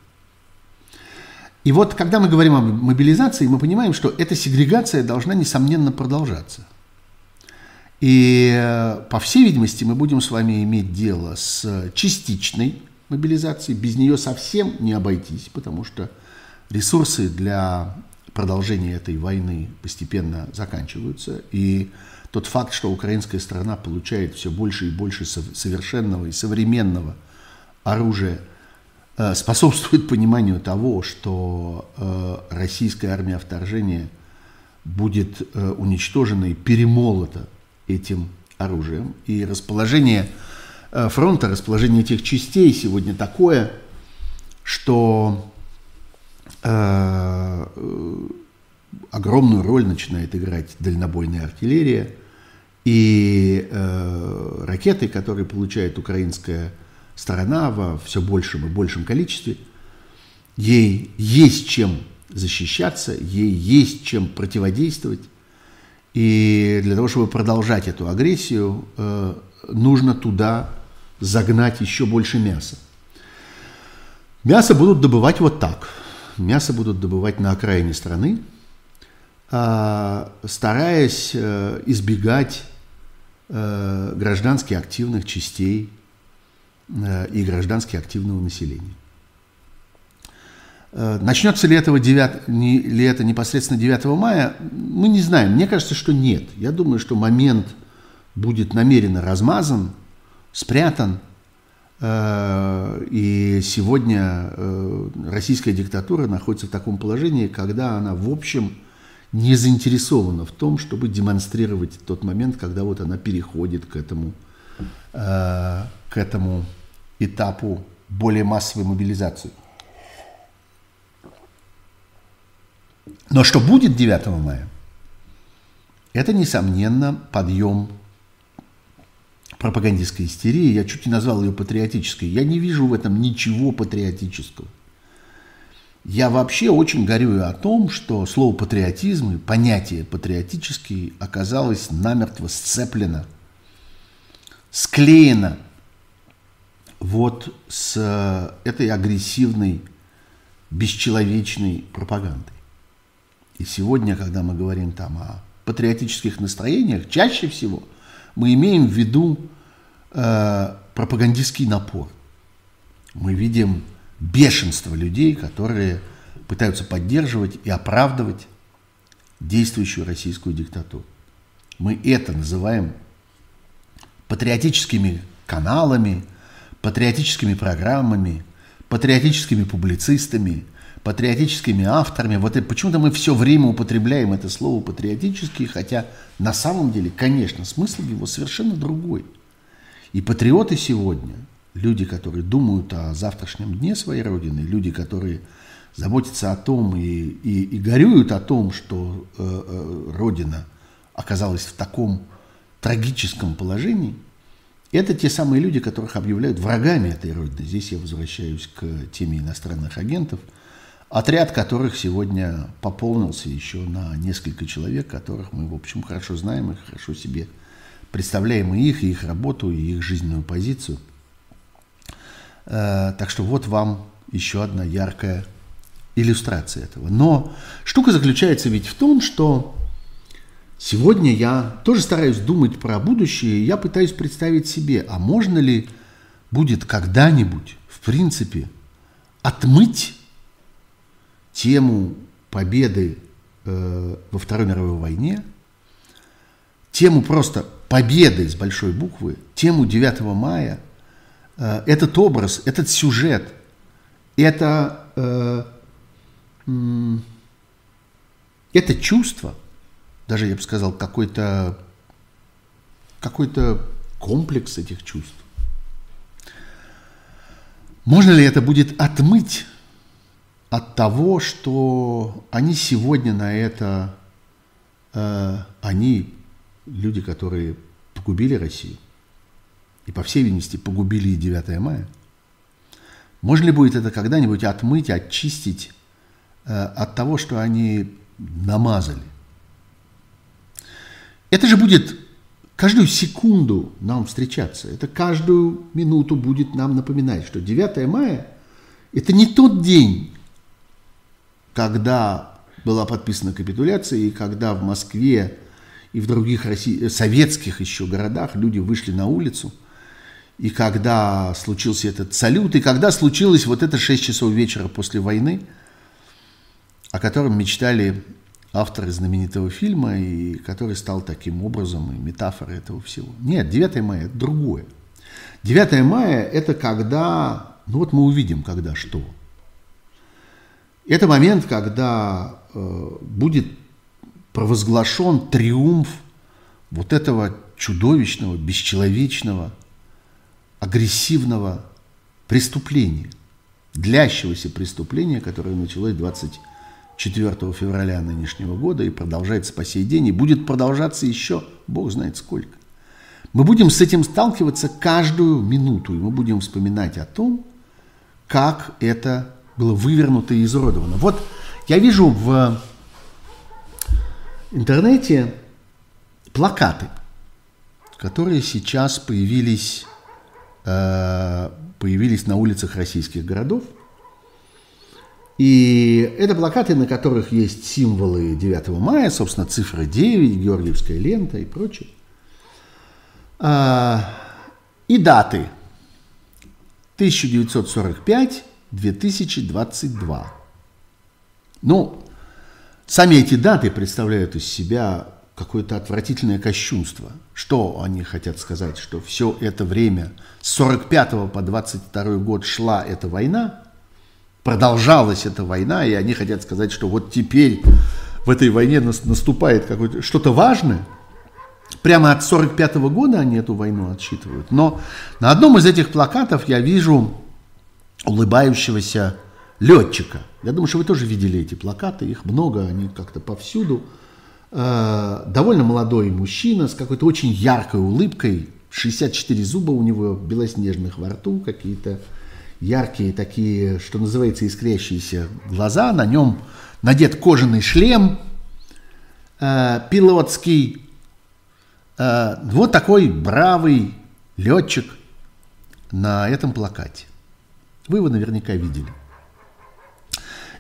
И вот, когда мы говорим о мобилизации, мы понимаем, что эта сегрегация должна, несомненно, продолжаться. И, э, по всей видимости, мы будем с вами иметь дело с частичной мобилизацией. Без нее совсем не обойтись, потому что ресурсы для продолжения этой войны постепенно заканчиваются. И тот факт, что украинская страна получает все больше и больше совершенного и современного оружия – Э, способствует пониманию того, что э, российская армия вторжения будет э, уничтожена и перемолота этим оружием. И расположение фронта, расположение этих частей сегодня такое, что огромную роль начинает играть дальнобойная артиллерия и ракеты, которые получает украинская сторона во все большем и большем количестве, ей есть чем защищаться, ей есть чем противодействовать. И для того, чтобы продолжать эту агрессию, э, нужно туда загнать еще больше мяса. Мясо будут добывать вот так. Мясо будут добывать на окраине страны, а, стараясь э, избегать э, граждански активных частей Э, и граждански активного населения. Начнется ли, этого 9, не, ли это непосредственно 9 мая, мы не знаем. Мне кажется, что нет. Я думаю, что момент будет намеренно размазан, спрятан. Э, и сегодня российская диктатура находится в таком положении, когда она, в общем, не заинтересована в том, чтобы демонстрировать тот момент, когда вот она переходит к этому к этому этапу более массовой мобилизации. Но что будет 9 мая? Это, несомненно, подъем пропагандистской истерии. Я чуть не назвал ее патриотической. Я не вижу в этом ничего патриотического. Я вообще очень горюю о том, что слово патриотизм и понятие патриотический оказалось намертво сцеплено – склеена вот с э, этой агрессивной, бесчеловечной пропагандой. И сегодня, когда мы говорим там о патриотических настроениях, чаще всего мы имеем в виду э, пропагандистский напор. Мы видим бешенство людей, которые пытаются поддерживать и оправдывать действующую российскую диктатуру. Мы это называем патриотическими каналами, патриотическими программами, патриотическими публицистами, патриотическими авторами. Вот почему-то мы все время употребляем это слово патриотический, хотя на самом деле, конечно, смысл его совершенно другой. И патриоты сегодня, люди, которые думают о завтрашнем дне своей Родины, люди, которые заботятся о том и, и, и горюют о том, что э, э, Родина оказалась в таком трагическом положении, это те самые люди, которых объявляют врагами этой Родины. Здесь я возвращаюсь к теме иностранных агентов, отряд которых сегодня пополнился еще на несколько человек, которых мы, в общем, хорошо знаем и хорошо себе представляем и их, и их работу, и их жизненную позицию. Э, так что вот вам еще одна яркая иллюстрация этого. Но штука заключается ведь в том, что сегодня я тоже стараюсь думать про будущее, я пытаюсь представить себе, а можно ли будет когда-нибудь, в принципе, отмыть тему победы э, во Второй мировой войне, тему просто победы с большой буквы, тему 9 мая, э, этот образ, этот сюжет, это, э, э, это чувство, даже я бы сказал, какой-то какой-то комплекс этих чувств. Можно ли это будет отмыть от того, что они сегодня на это, э, они люди, которые погубили Россию, и по всей видимости погубили и 9 мая. Можно ли будет это когда-нибудь отмыть, очистить э, от того, что они намазали? Это же будет каждую секунду нам встречаться. Это каждую минуту будет нам напоминать, что 9 мая – это не тот день, когда была подписана капитуляция, и когда в Москве и в других России, советских еще городах люди вышли на улицу, и когда случился этот салют, и когда случилось вот это 6 часов вечера после войны, о котором мечтали авторы знаменитого фильма, и который стал таким образом и метафорой этого всего. Нет, 9 мая – это другое. 9 мая – это когда, ну вот мы увидим, когда что – это момент, когда э, будет провозглашен триумф вот этого чудовищного, бесчеловечного, агрессивного преступления, длящегося преступления, которое началось 24 февраля нынешнего года и продолжается по сей день, и будет продолжаться еще, бог знает сколько. Мы будем с этим сталкиваться каждую минуту, и мы будем вспоминать о том, как это было вывернуто и изуродовано. Вот я вижу в интернете плакаты, которые сейчас появились, э, появились на улицах российских городов. И это плакаты, на которых есть символы 9 мая, собственно, цифра 9, Георгиевская лента и прочее. А, и даты. 1945, 2022. Ну, сами эти даты представляют из себя какое-то отвратительное кощунство. Что они хотят сказать? Что все это время с 45 по 22 год шла эта война, продолжалась эта война, и они хотят сказать, что вот теперь в этой войне наступает какое-то что-то важное. Прямо от 45 года они эту войну отсчитывают. Но на одном из этих плакатов я вижу улыбающегося летчика. Я думаю, что вы тоже видели эти плакаты, их много, они как-то повсюду. Э, довольно молодой мужчина с какой-то очень яркой улыбкой, 64 зуба у него белоснежных во рту, какие-то яркие такие, что называется, искрящиеся глаза, на нем надет кожаный шлем э, пилотский. Э, вот такой бравый летчик на этом плакате. Вы его наверняка видели.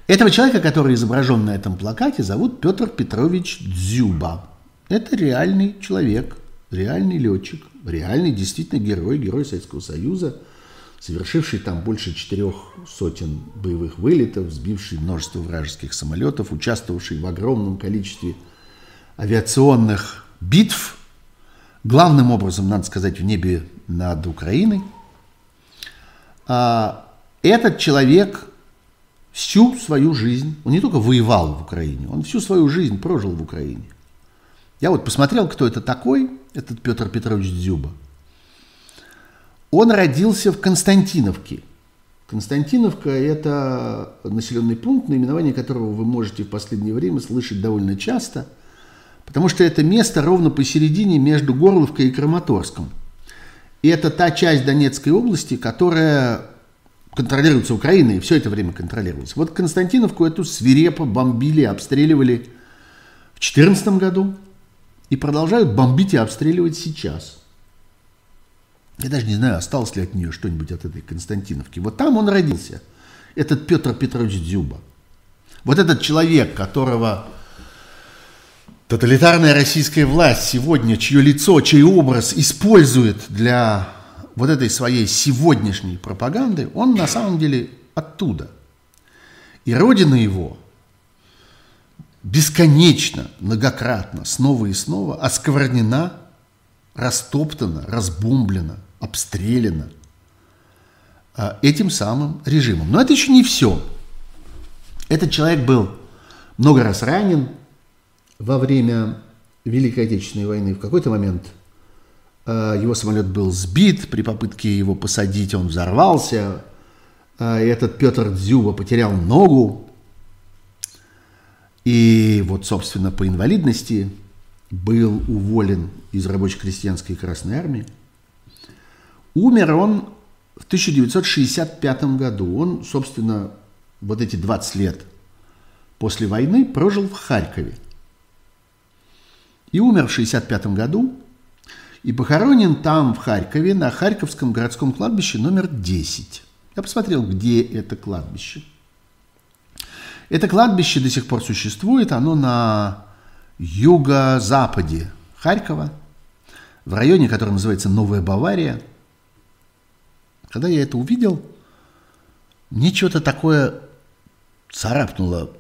Этого человека, который изображен на этом плакате, зовут Петр Петрович Дзюба. Это реальный человек, реальный летчик, реальный действительно герой, герой Советского Союза, совершивший там больше четырех сотен боевых вылетов, сбивший множество вражеских самолетов, участвовавший в огромном количестве авиационных битв, главным образом, надо сказать, в небе над Украиной. А этот человек всю свою жизнь, он не только воевал в Украине, он всю свою жизнь прожил в Украине. Я вот посмотрел, кто это такой, этот Петр Петрович Дзюба. Он родился в Константиновке. Константиновка – это населенный пункт, наименование которого вы можете в последнее время слышать довольно часто, потому что это место ровно посередине между Горловкой и Краматорском. И это та часть Донецкой области, которая контролируется Украиной, и все это время контролировалось. Вот Константиновку эту свирепо бомбили, обстреливали в 2014 году и продолжают бомбить и обстреливать сейчас. Я даже не знаю, осталось ли от нее что-нибудь от этой Константиновки. Вот там он родился, этот Петр Петрович Дзюба. Вот этот человек, которого тоталитарная российская власть сегодня, чье лицо, чей образ использует для вот этой своей сегодняшней пропаганды, он на самом деле оттуда. И родина его бесконечно, многократно, снова и снова осквернена, растоптана, разбомблена, обстреляна а, этим самым режимом. Но это еще не все. Этот человек был много раз ранен во время Великой Отечественной войны. В какой-то момент его самолет был сбит, при попытке его посадить он взорвался. А, и этот Петр Дзюба потерял ногу. И вот, собственно, по инвалидности был уволен из рабоче-крестьянской Красной Армии. Умер он в 1965 году. Он, собственно, вот эти 20 лет после войны прожил в Харькове. И умер в 1965 году, и похоронен там, в Харькове, на Харьковском городском кладбище номер 10. Я посмотрел, где это кладбище. Это кладбище до сих пор существует, оно на юго-западе Харькова, в районе, который называется Новая Бавария. Когда я это увидел, мне что-то такое царапнуло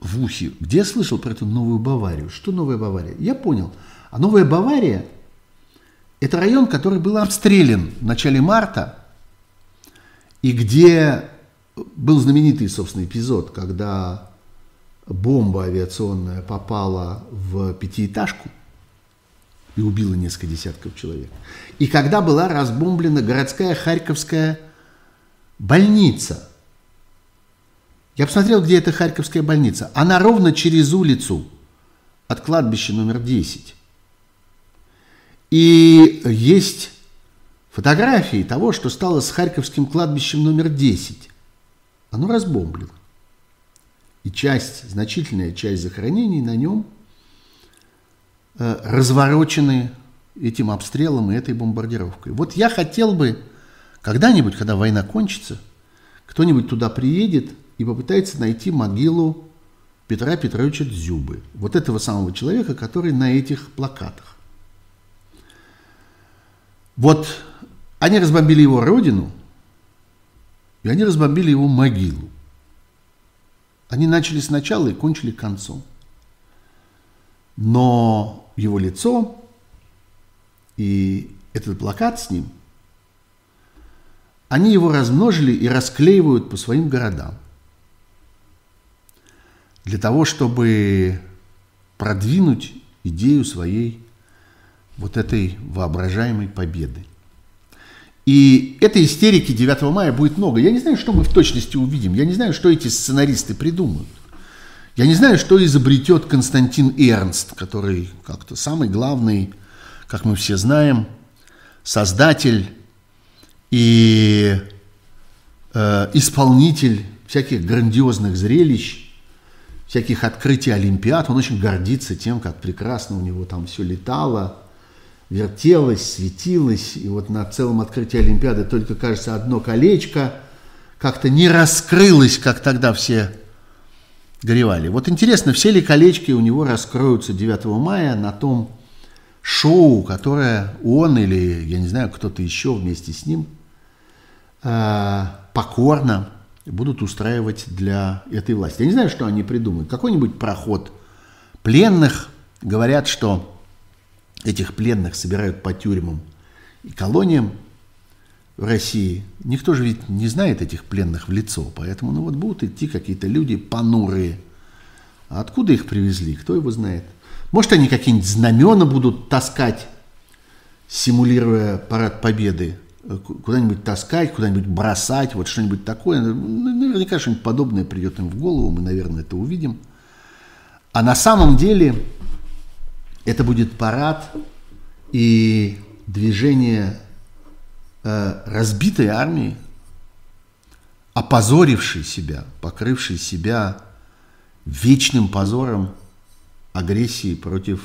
в ухе. Где я слышал про эту Новую Баварию? Что Новая Бавария? Я понял. А Новая Бавария – это район, который был обстрелян в начале марта, и где был знаменитый, собственно, эпизод, когда бомба авиационная попала в пятиэтажку и убила несколько десятков человек. И когда была разбомблена городская Харьковская больница. Я посмотрел, где эта Харьковская больница. Она ровно через улицу от кладбища номер 10. И есть фотографии того, что стало с Харьковским кладбищем номер 10. Оно разбомблено и часть, значительная часть захоронений на нем э, разворочены этим обстрелом и этой бомбардировкой. Вот я хотел бы когда-нибудь, когда война кончится, кто-нибудь туда приедет и попытается найти могилу Петра Петровича Дзюбы, вот этого самого человека, который на этих плакатах. Вот они разбомбили его родину, и они разбомбили его могилу. Они начали сначала и кончили концом. Но его лицо и этот плакат с ним, они его размножили и расклеивают по своим городам. Для того, чтобы продвинуть идею своей вот этой воображаемой победы. И этой истерики 9 мая будет много. Я не знаю, что мы в точности увидим. Я не знаю, что эти сценаристы придумают. Я не знаю, что изобретет Константин Эрнст, который как-то самый главный, как мы все знаем, создатель и э, исполнитель всяких грандиозных зрелищ, всяких открытий Олимпиад. Он очень гордится тем, как прекрасно у него там все летало, вертелось, светилось, и вот на целом открытии Олимпиады только, кажется, одно колечко как-то не раскрылось, как тогда все горевали. Вот интересно, все ли колечки у него раскроются 9 мая на том шоу, которое он или, я не знаю, кто-то еще вместе с ним э, покорно будут устраивать для этой власти. Я не знаю, что они придумают. Какой-нибудь проход пленных. Говорят, что этих пленных собирают по тюрьмам и колониям в России. Никто же ведь не знает этих пленных в лицо, поэтому ну вот будут идти какие-то люди понурые. А откуда их привезли, кто его знает? Может, они какие-нибудь знамена будут таскать, симулируя парад победы, куда-нибудь таскать, куда-нибудь бросать, вот что-нибудь такое. Ну, наверняка что-нибудь подобное придет им в голову, мы, наверное, это увидим. А на самом деле это будет парад и движение э, разбитой армии, опозорившей себя, покрывшей себя вечным позором агрессии против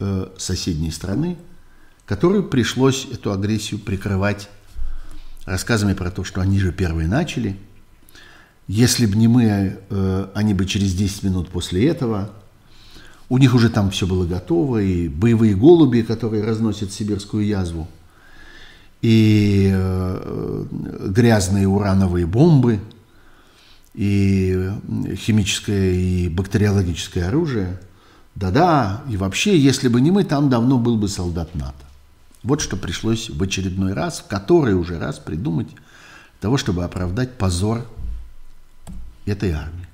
э, соседней страны, которой пришлось эту агрессию прикрывать рассказами про то, что они же первые начали. Если бы не мы, э, они бы через 10 минут после этого. У них уже там все было готово, и боевые голуби, которые разносят сибирскую язву, и э, грязные урановые бомбы, и химическое и бактериологическое оружие. Да-да, и вообще, если бы не мы, там давно был бы солдат НАТО. Вот что пришлось в очередной раз, в который уже раз придумать того, чтобы оправдать позор этой армии.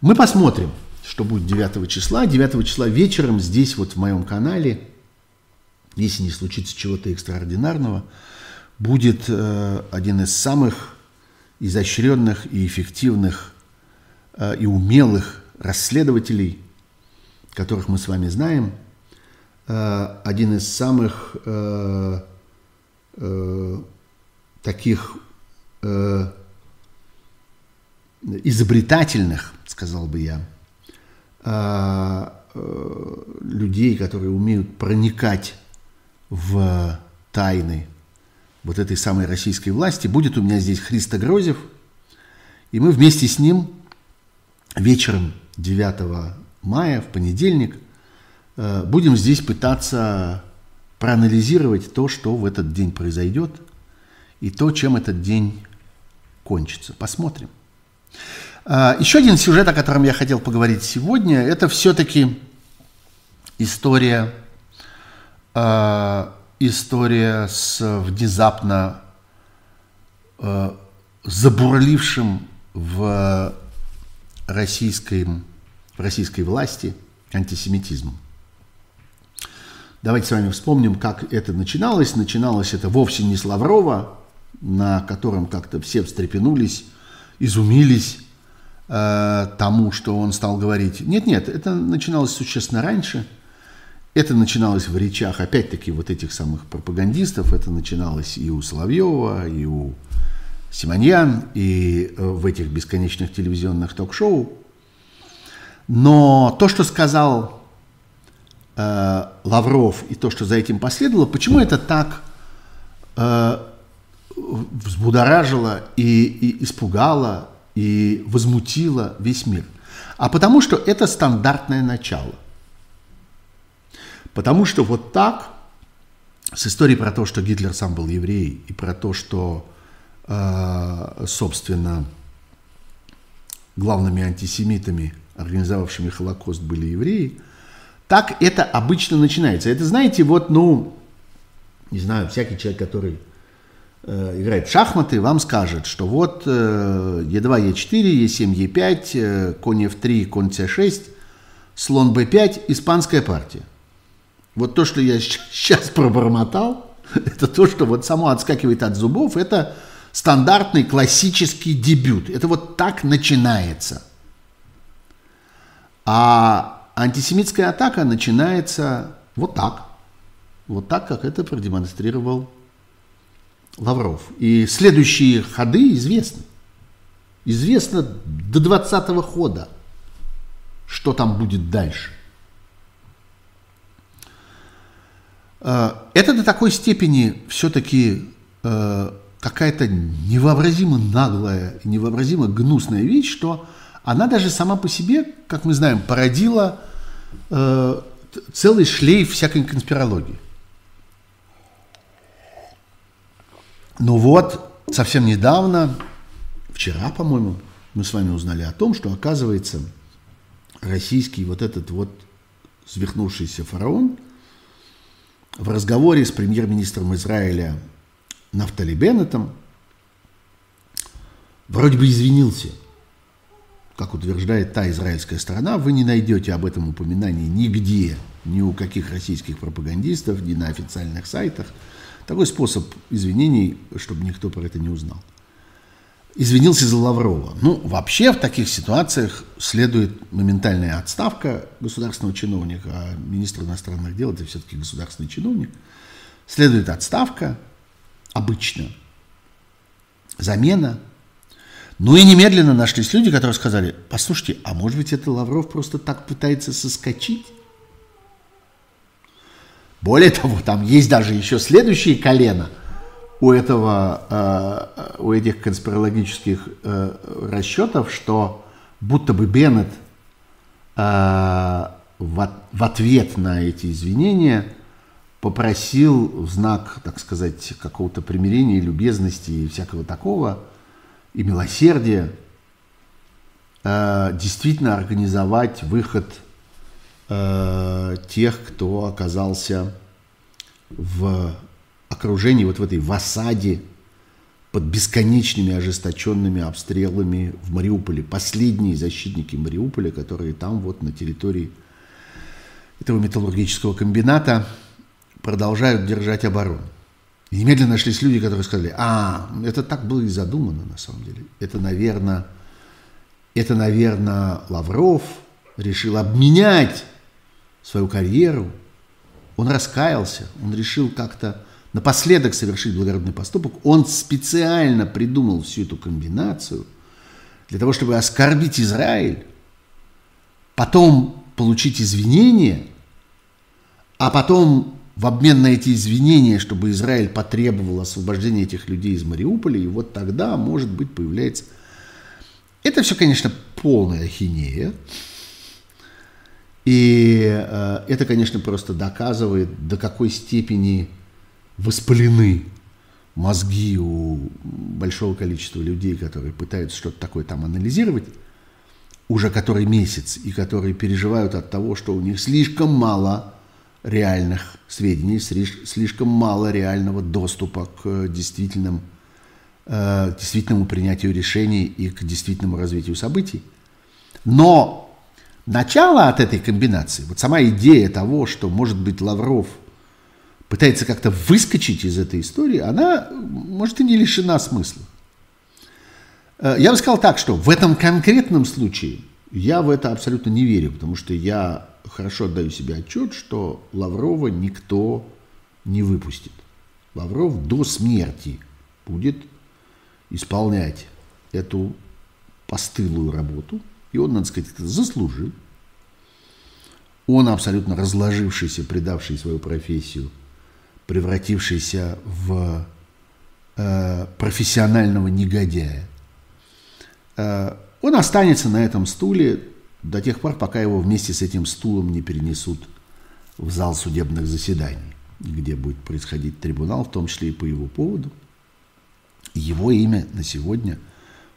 Мы посмотрим, что будет 9 числа. 9 числа вечером здесь вот в моем канале, если не случится чего-то экстраординарного, будет э, один из самых изощренных и эффективных э, и умелых расследователей, которых мы с вами знаем, э, один из самых э, э, таких э, изобретательных, сказал бы я, людей, которые умеют проникать в тайны вот этой самой российской власти. Будет у меня здесь Христо Грозев, и мы вместе с ним вечером 9 мая, в понедельник, э, будем здесь пытаться проанализировать то, что в этот день произойдет, и то, чем этот день кончится. Посмотрим. А, еще один сюжет, о котором я хотел поговорить сегодня, это все-таки история, а, история с внезапно а, забурлившим в российской, в российской власти антисемитизмом. Давайте с вами вспомним, как это начиналось. Начиналось это вовсе не с Лаврова, на котором как-то все встрепенулись, изумились э, тому, что он стал говорить. Нет-нет, это начиналось существенно раньше. Это начиналось в речах, опять-таки, вот этих самых пропагандистов. Это начиналось и у Соловьева, и у Симоньян, и э, в этих бесконечных телевизионных ток-шоу. Но то, что сказал э, Лавров, и то, что за этим последовало, почему это так э, взбудоражило и, и испугало, и возмутило весь мир. А потому что это стандартное начало. Потому что вот так, с историей про то, что Гитлер сам был еврей, и про то, что, э, собственно, главными антисемитами, организовавшими Холокост, были евреи, так это обычно начинается. Это, знаете, вот, ну, не знаю, всякий человек, который играет в шахматы, вам скажет, что вот Е2, Е4, Е7, Е5, конь F3, конь C6, слон B5, испанская партия. Вот то, что я сейчас пробормотал, [LAUGHS] это то, что вот само отскакивает от зубов, это стандартный классический дебют. Это вот так начинается. А антисемитская атака начинается вот так. Вот так, как это продемонстрировал Лавров. И следующие ходы известны. Известно до 20-го хода, что там будет дальше. Э, это до такой степени все-таки э, какая-то невообразимо наглая невообразимо гнусная вещь, что она даже сама по себе, как мы знаем, породила э, целый шлейф всякой конспирологии. Ну вот, совсем недавно, вчера, по-моему, мы с вами узнали о том, что, оказывается, российский вот этот вот свихнувшийся фараон в разговоре с премьер-министром Израиля Нафтали Беннетом вроде бы извинился. Как утверждает та израильская сторона, вы не найдете об этом упоминания нигде, ни у каких российских пропагандистов, ни на официальных сайтах – такой способ извинений, чтобы никто про это не узнал. Извинился за Лаврова. Ну, вообще в таких ситуациях следует моментальная отставка государственного чиновника, а министр иностранных дел это все-таки государственный чиновник. Следует отставка, обычно, замена. Ну и немедленно нашлись люди, которые сказали, послушайте, а может быть это Лавров просто так пытается соскочить? Более того, там есть даже еще следующие колено. у этого, э, у этих конспирологических э, расчетов, что будто бы Беннет в ответ на эти извинения попросил в знак, так сказать, какого-то примирения, любезности и всякого такого, и милосердия, действительно организовать выход тех, кто оказался в окружении, вот в этой в осаде, под бесконечными ожесточенными обстрелами в Мариуполе. Последние защитники Мариуполя, которые там вот на территории этого металлургического комбината продолжают держать оборону. И немедленно нашлись люди, которые сказали, а, это так было и задумано на самом деле. Это, наверное, это, наверное, Лавров решил обменять свою карьеру. Он раскаялся, он решил как-то напоследок совершить благородный поступок, он специально придумал всю эту комбинацию для того, чтобы оскорбить Израиль, потом получить извинения, а потом в обмен на эти извинения, чтобы Израиль потребовал освобождения этих людей из Мариуполя, и вот тогда, может быть, появляется... Это все, конечно, полная ахинея. И э, это, конечно, просто доказывает, до какой степени воспалены мозги у большого количества людей, которые пытаются что-то такое там анализировать, уже который месяц, и которые переживают от того, что у них слишком мало реальных сведений, слишком мало реального доступа к действительным, э, действительному принятию решений и к действительному развитию событий. Но начало от этой комбинации, вот сама идея того, что, может быть, Лавров – пытается как-то выскочить из этой истории, она, может, и не лишена смысла. Э, я бы сказал так, что в этом конкретном случае я в это абсолютно не верю, потому что я хорошо отдаю себе отчет, что Лаврова никто не выпустит. Лавров до смерти будет исполнять эту постылую работу, и он, надо сказать, заслужил. Он абсолютно разложившийся, предавший свою профессию превратившийся в э, профессионального негодяя, э, он останется на этом стуле до тех пор, пока его вместе с этим стулом не перенесут в зал судебных заседаний, где будет происходить трибунал, в том числе и по его поводу. Его имя на сегодня,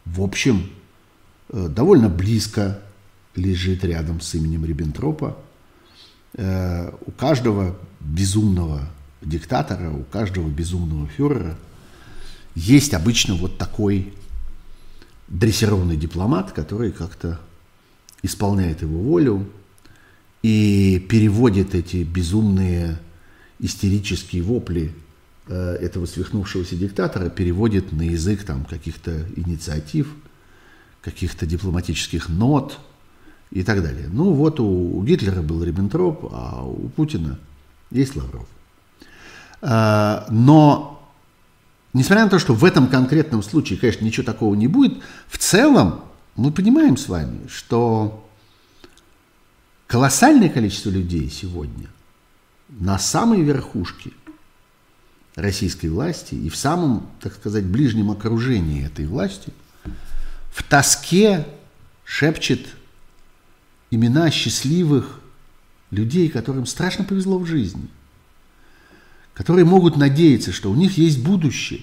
в общем, довольно близко лежит рядом с именем Риббентропа. Э, у каждого безумного диктатора, у каждого безумного фюрера есть обычно вот такой дрессированный дипломат, который как-то исполняет его волю и переводит эти безумные истерические вопли э, этого свихнувшегося диктатора, переводит на язык там каких-то инициатив, каких-то дипломатических нот и так далее. Ну вот у, у Гитлера был Риббентроп, а у Путина есть Лавров. А, но, несмотря на то, что в этом конкретном случае, конечно, ничего такого не будет, в целом мы понимаем с вами, что колоссальное количество людей сегодня на самой верхушке российской власти и в самом, так сказать, ближнем окружении этой власти в тоске шепчет имена счастливых людей, которым страшно повезло в жизни – которые могут надеяться, что у них есть будущее,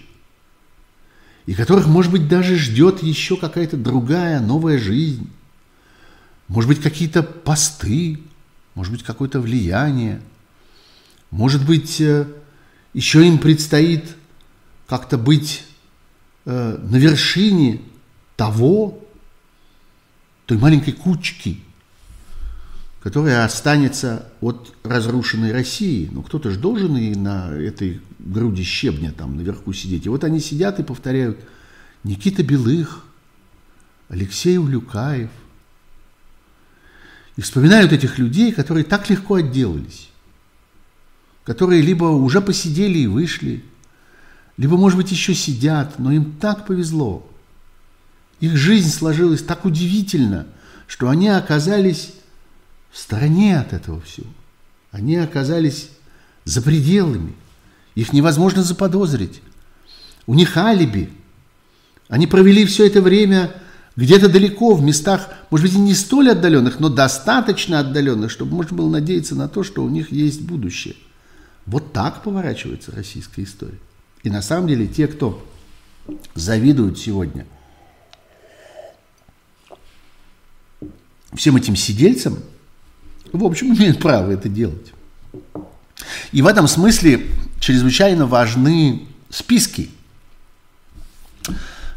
и которых, может быть, даже ждет еще какая-то другая, новая жизнь, может быть, какие-то посты, может быть, какое-то влияние, может быть, э, еще им предстоит как-то быть э, на вершине того, той маленькой кучки – которая останется от разрушенной России. Ну, кто-то же должен и на этой груди щебня там наверху сидеть. И вот они сидят и повторяют Никита Белых, Алексей Улюкаев. И вспоминают этих людей, которые так легко отделались, которые либо уже посидели и вышли, либо, может быть, еще сидят, но им так повезло. Их жизнь сложилась так удивительно, что они оказались в стороне от этого всего. Они оказались за пределами. Их невозможно заподозрить. У них алиби. Они провели все это время где-то далеко, в местах, может быть, и не столь отдаленных, но достаточно отдаленных, чтобы можно было надеяться на то, что у них есть будущее. Вот так поворачивается российская история. И на самом деле те, кто завидуют сегодня всем этим сидельцам, в общем, [LAUGHS] имеют право это делать. И в этом смысле чрезвычайно важны списки.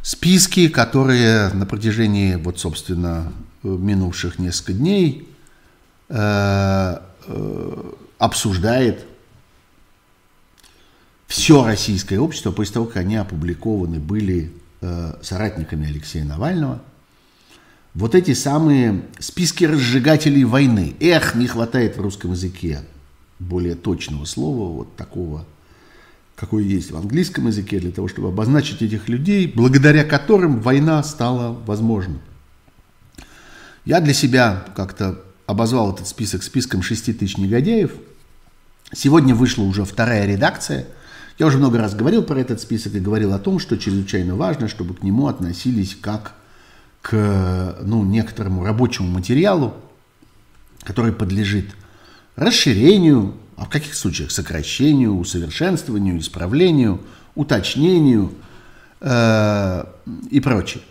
Списки, которые на протяжении, вот, собственно, минувших несколько дней э, э, обсуждает все российское общество после того, как они опубликованы были э, соратниками Алексея Навального. Вот эти самые списки разжигателей войны. Эх, не хватает в русском языке более точного слова, вот такого, какое есть в английском языке, для того, чтобы обозначить этих людей, благодаря которым война стала возможной. Я для себя как-то обозвал этот список списком 6 тысяч негодяев. Сегодня вышла уже вторая редакция. Я уже много раз говорил про этот список и говорил о том, что чрезвычайно важно, чтобы к нему относились как к ну, некоторому рабочему материалу, который подлежит расширению, а в каких случаях сокращению, усовершенствованию, исправлению, уточнению э, и прочее.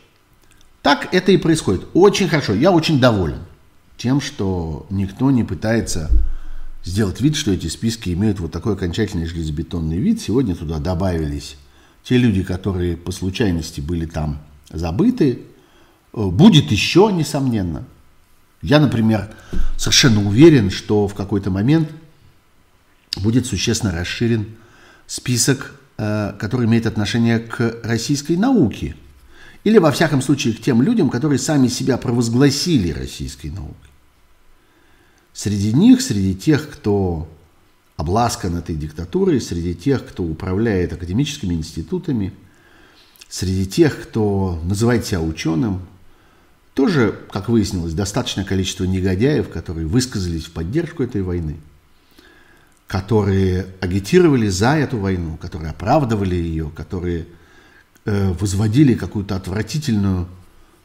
Так это и происходит. Очень хорошо. Я очень доволен тем, что никто не пытается сделать вид, что эти списки имеют вот такой окончательный железобетонный вид. Сегодня туда добавились те люди, которые по случайности были там забыты. Э, будет еще, несомненно. Я, например, совершенно уверен, что в какой-то момент будет существенно расширен список, э, который имеет отношение к российской науке. Или, во всяком случае, к тем людям, которые сами себя провозгласили российской наукой. Среди них, среди тех, кто обласкан этой диктатурой, среди тех, кто управляет академическими институтами, среди тех, кто называет себя ученым, тоже, как выяснилось, достаточное количество негодяев, которые высказались в поддержку этой войны, которые агитировали за эту войну, которые оправдывали ее, которые э, возводили какую-то отвратительную,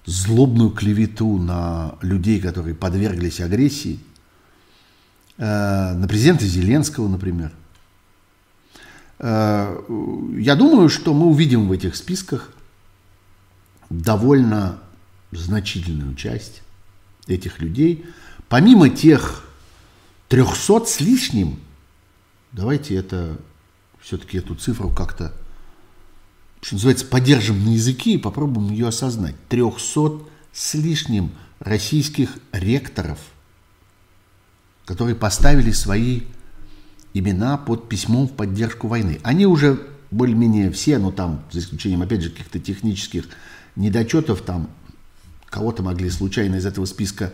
злобную клевету на людей, которые подверглись агрессии, э, на президента Зеленского, например. Э, я думаю, что мы увидим в этих списках довольно значительную часть этих людей, помимо тех 300 с лишним, давайте это все-таки эту цифру как-то, что называется, поддержим на языке и попробуем ее осознать. 300 с лишним российских ректоров, которые поставили свои имена под письмом в поддержку войны. Они уже более-менее все, но там, за исключением, опять же, каких-то технических недочетов, там кого-то могли случайно из этого списка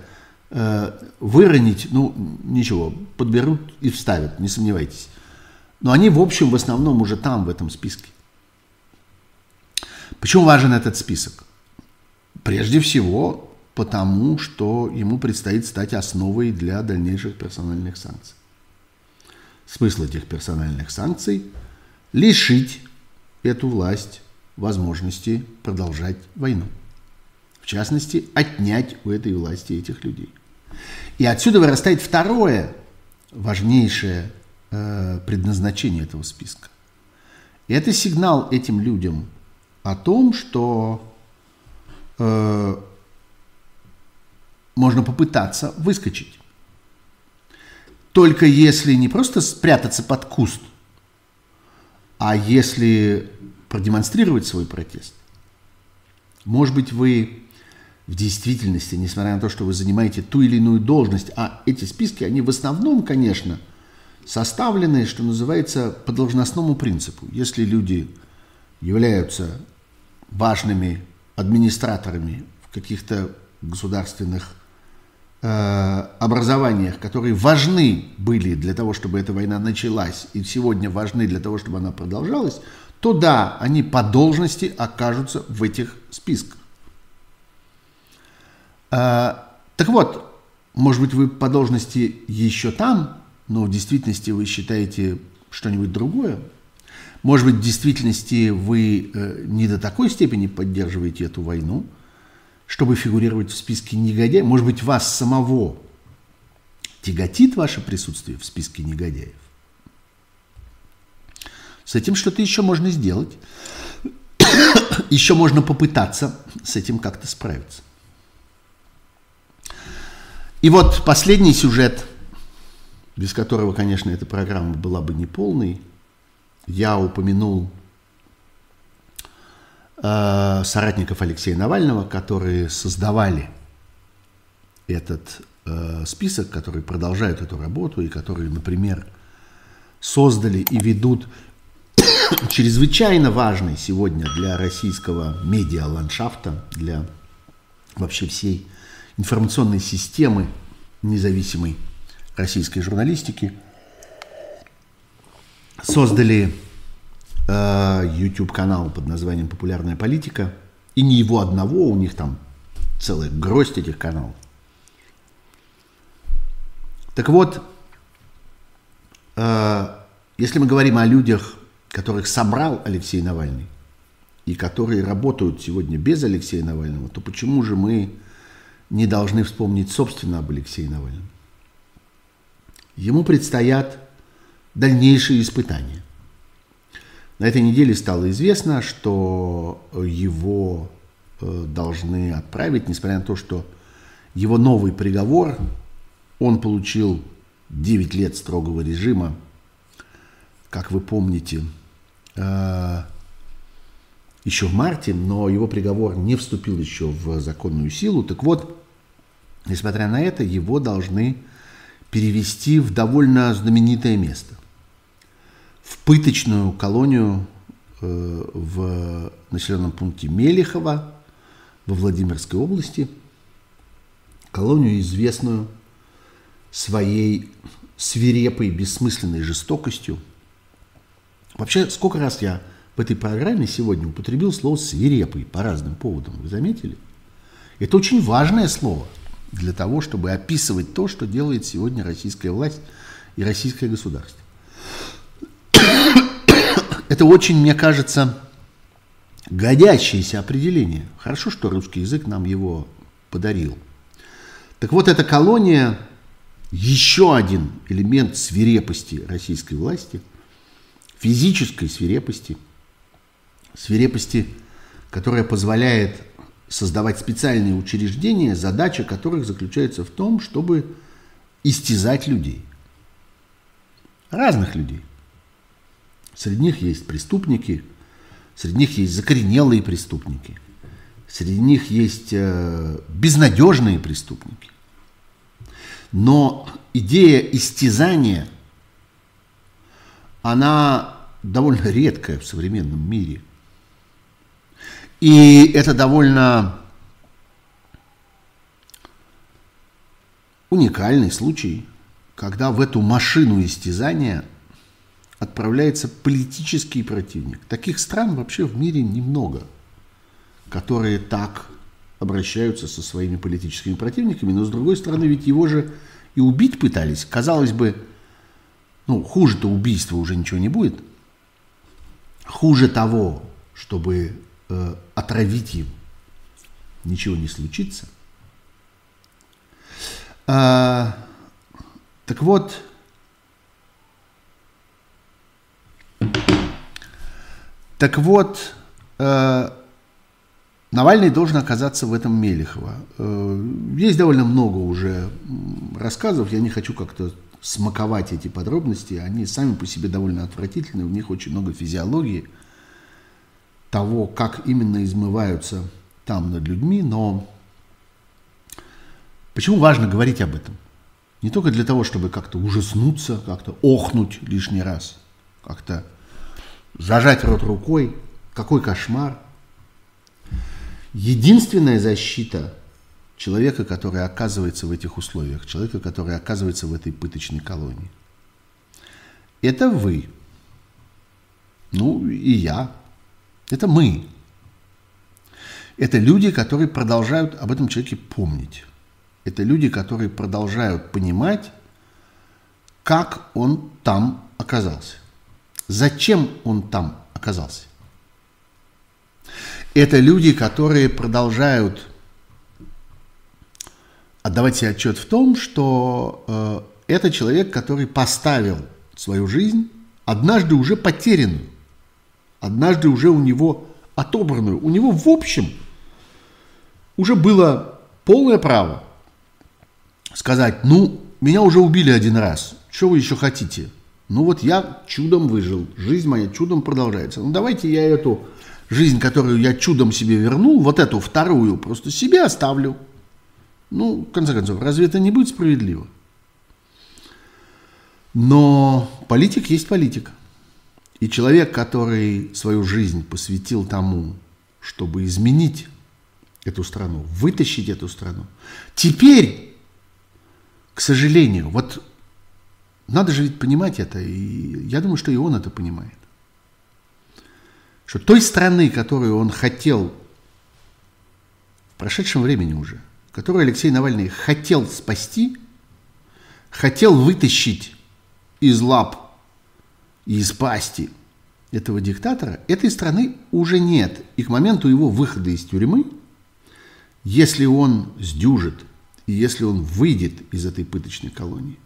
э, выронить, ну, ничего, подберут и вставят, не сомневайтесь. Но они, в общем, в основном уже там, в этом списке. Почему важен этот список? Прежде всего, потому что ему предстоит стать основой для дальнейших персональных санкций. Смысл этих персональных санкций – лишить эту власть возможности продолжать войну в частности, отнять у этой власти этих людей. И отсюда вырастает второе важнейшее э, предназначение этого списка. Это сигнал этим людям о том, что э, можно попытаться выскочить. Только если не просто спрятаться под куст, а если продемонстрировать свой протест. Может быть, вы в действительности, несмотря на то, что вы занимаете ту или иную должность, а эти списки, они в основном, конечно, составлены, что называется, по должностному принципу. Если люди являются важными администраторами в каких-то государственных э, образованиях, которые важны были для того, чтобы эта война началась, и сегодня важны для того, чтобы она продолжалась, то да, они по должности окажутся в этих списках. А, так вот, может быть, вы по должности еще там, но в действительности вы считаете что-нибудь другое. Может быть, в действительности вы э, не до такой степени поддерживаете эту войну, чтобы фигурировать в списке негодяев. Может быть, вас самого тяготит ваше присутствие в списке негодяев. С этим что-то еще можно сделать. [COUGHS] еще можно попытаться с этим как-то справиться. И вот последний сюжет, без которого, конечно, эта программа была бы неполной, я упомянул э, соратников Алексея Навального, которые создавали этот э, список, которые продолжают эту работу и которые, например, создали и ведут [COUGHS] чрезвычайно важный сегодня для российского медиа-ландшафта, для вообще всей информационной системы независимой российской журналистики, создали э, YouTube-канал под названием «Популярная политика». И не его одного, у них там целая гроздь этих каналов. Так вот, э, если мы говорим о людях, которых собрал Алексей Навальный, и которые работают сегодня без Алексея Навального, то почему же мы не должны вспомнить собственно об Алексее Навальном? Ему предстоят дальнейшие испытания. На этой неделе стало известно, что его э, должны отправить, несмотря на то, что его новый приговор, он получил 9 лет строгого режима, как вы помните, Э, еще в марте, но его приговор не вступил еще в законную силу. Так вот, несмотря на это, его должны перевести в довольно знаменитое место. В пыточную колонию э, в населенном пункте Мелихово во Владимирской области. Колонию, известную своей свирепой, бессмысленной жестокостью – Вообще, сколько раз я в этой программе сегодня употребил слово «свирепый» по разным поводам, вы заметили? Это очень важное слово для того, чтобы описывать то, что делает сегодня российская власть и российское государство. Это очень, мне кажется, годящееся определение. Хорошо, что русский язык нам его подарил. Так вот, эта колония – еще один элемент свирепости российской власти – физической свирепости, свирепости, которая позволяет создавать специальные учреждения, задача которых заключается в том, чтобы истязать людей. Разных людей. Среди них есть преступники, среди них есть закоренелые преступники, среди них есть э, безнадежные преступники. Но идея истязания, она довольно редкое в современном мире. И это довольно уникальный случай, когда в эту машину истязания отправляется политический противник. Таких стран вообще в мире немного, которые так обращаются со своими политическими противниками, но с другой стороны, ведь его же и убить пытались. Казалось бы, ну, хуже-то убийства уже ничего не будет – Хуже того, чтобы э, отравить им, ничего не случится. А, так вот, так вот, э, Навальный должен оказаться в этом Мелехово. Э, есть довольно много уже рассказов, я не хочу как-то смаковать эти подробности, они сами по себе довольно отвратительны, у них очень много физиологии того, как именно измываются там над людьми, но почему важно говорить об этом? Не только для того, чтобы как-то ужаснуться, как-то охнуть лишний раз, как-то зажать рот рукой, какой кошмар. Единственная защита человека, который оказывается в этих условиях, человека, который оказывается в этой пыточной колонии. Это вы. Ну и я. Это мы. Это люди, которые продолжают об этом человеке помнить. Это люди, которые продолжают понимать, как он там оказался. Зачем он там оказался? Это люди, которые продолжают отдавать себе отчет в том, что э, это человек, который поставил свою жизнь однажды уже потерянную, однажды уже у него отобранную. У него в общем уже было полное право сказать, ну, меня уже убили один раз, что вы еще хотите? Ну вот я чудом выжил, жизнь моя чудом продолжается. Ну давайте я эту жизнь, которую я чудом себе вернул, вот эту вторую просто себе оставлю. Ну, в конце концов, разве это не будет справедливо? Но политик есть политик. И человек, который свою жизнь посвятил тому, чтобы изменить эту страну, вытащить эту страну, теперь, к сожалению, вот надо же ведь понимать это, и я думаю, что и он это понимает, что той страны, которую он хотел в прошедшем времени уже, которую Алексей Навальный хотел спасти, хотел вытащить из лап из пасти этого диктатора, этой страны уже нет. И к моменту его выхода из тюрьмы, если он сдюжит, и если он выйдет из этой пыточной колонии,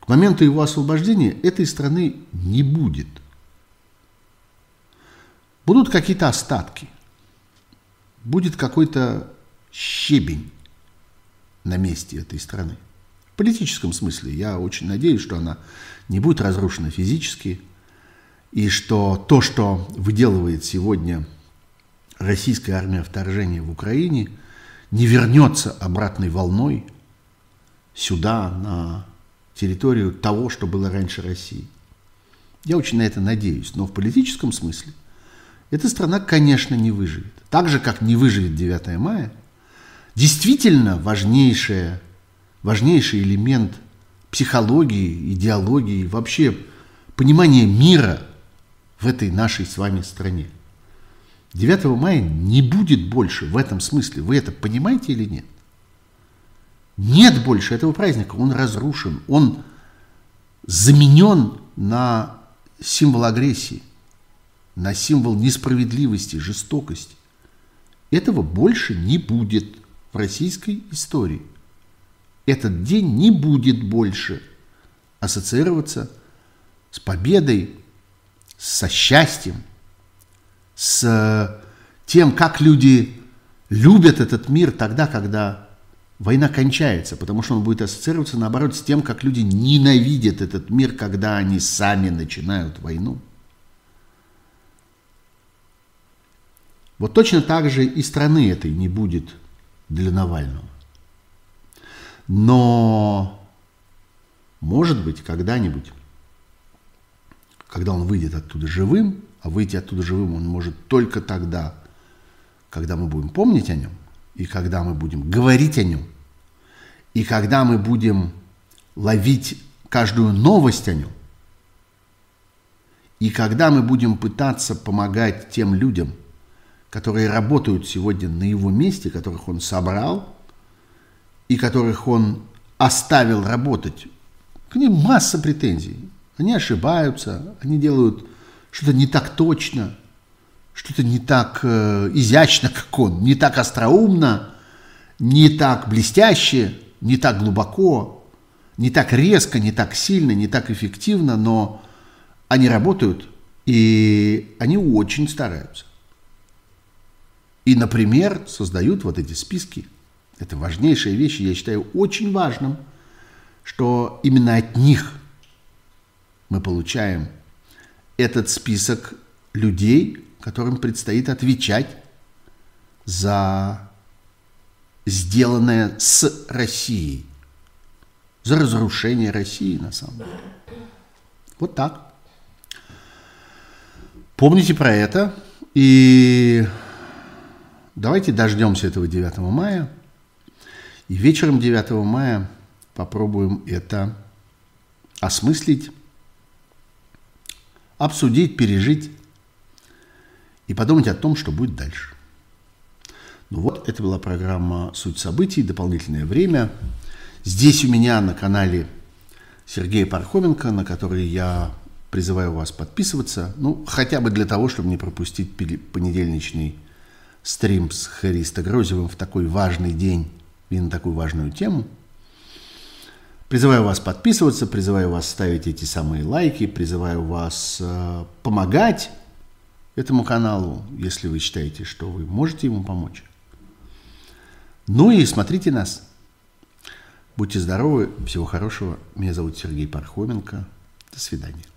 к моменту его освобождения этой страны не будет. Будут какие-то остатки, будет какой-то щебень на месте этой страны. В политическом смысле я очень надеюсь, что она не будет разрушена физически, и что то, что выделывает сегодня российская армия вторжения в Украине, не вернется обратной волной сюда, на территорию того, что было раньше России. Я очень на это надеюсь, но в политическом смысле эта страна, конечно, не выживет. Так же, как не выживет 9 мая, действительно важнейшее важнейший элемент психологии, идеологии, вообще понимания мира в этой нашей с вами стране. 9 мая не будет больше в этом смысле. Вы это понимаете или нет? Нет больше этого праздника. Он разрушен. Он заменен на символ агрессии, на символ несправедливости, жестокости. Этого больше не будет в российской истории этот день не будет больше ассоциироваться с победой, со счастьем, с тем, как люди любят этот мир тогда, когда война кончается, потому что он будет ассоциироваться, наоборот, с тем, как люди ненавидят этот мир, когда они сами начинают войну. Вот точно так же и страны этой не будет для Навального. Но, может быть, когда-нибудь, когда он выйдет оттуда живым, а выйти оттуда живым он может только тогда, когда мы будем помнить о нем, и когда мы будем говорить о нем, и когда мы будем ловить каждую новость о нем, и когда мы будем пытаться помогать тем людям, которые работают сегодня на его месте, которых он собрал – и которых он оставил работать, к ним масса претензий. Они ошибаются, они делают что-то не так точно, что-то не так э, изящно, как он, не так остроумно, не так блестяще, не так глубоко, не так резко, не так сильно, не так эффективно, но они работают, и они очень стараются. И, например, создают вот эти списки – это важнейшая вещь, я считаю очень важным, что именно от них мы получаем этот список людей, которым предстоит отвечать за сделанное с Россией, за разрушение России на самом деле. Вот так. Помните про это и давайте дождемся этого 9 мая – и вечером 9 мая попробуем это осмыслить, обсудить, пережить и подумать о том, что будет дальше. Ну вот, это была программа «Суть событий», дополнительное время. Здесь у меня на канале Сергея Пархоменко, на который я Призываю вас подписываться, ну, хотя бы для того, чтобы не пропустить понедельничный стрим с Харисто Грозевым в такой важный день и на такую важную тему. Призываю вас подписываться, призываю вас ставить эти самые лайки, призываю вас э, помогать этому каналу, если вы считаете, что вы можете ему помочь. Ну и смотрите нас. Будьте здоровы, всего хорошего. Меня зовут Сергей Пархоменко. До свидания.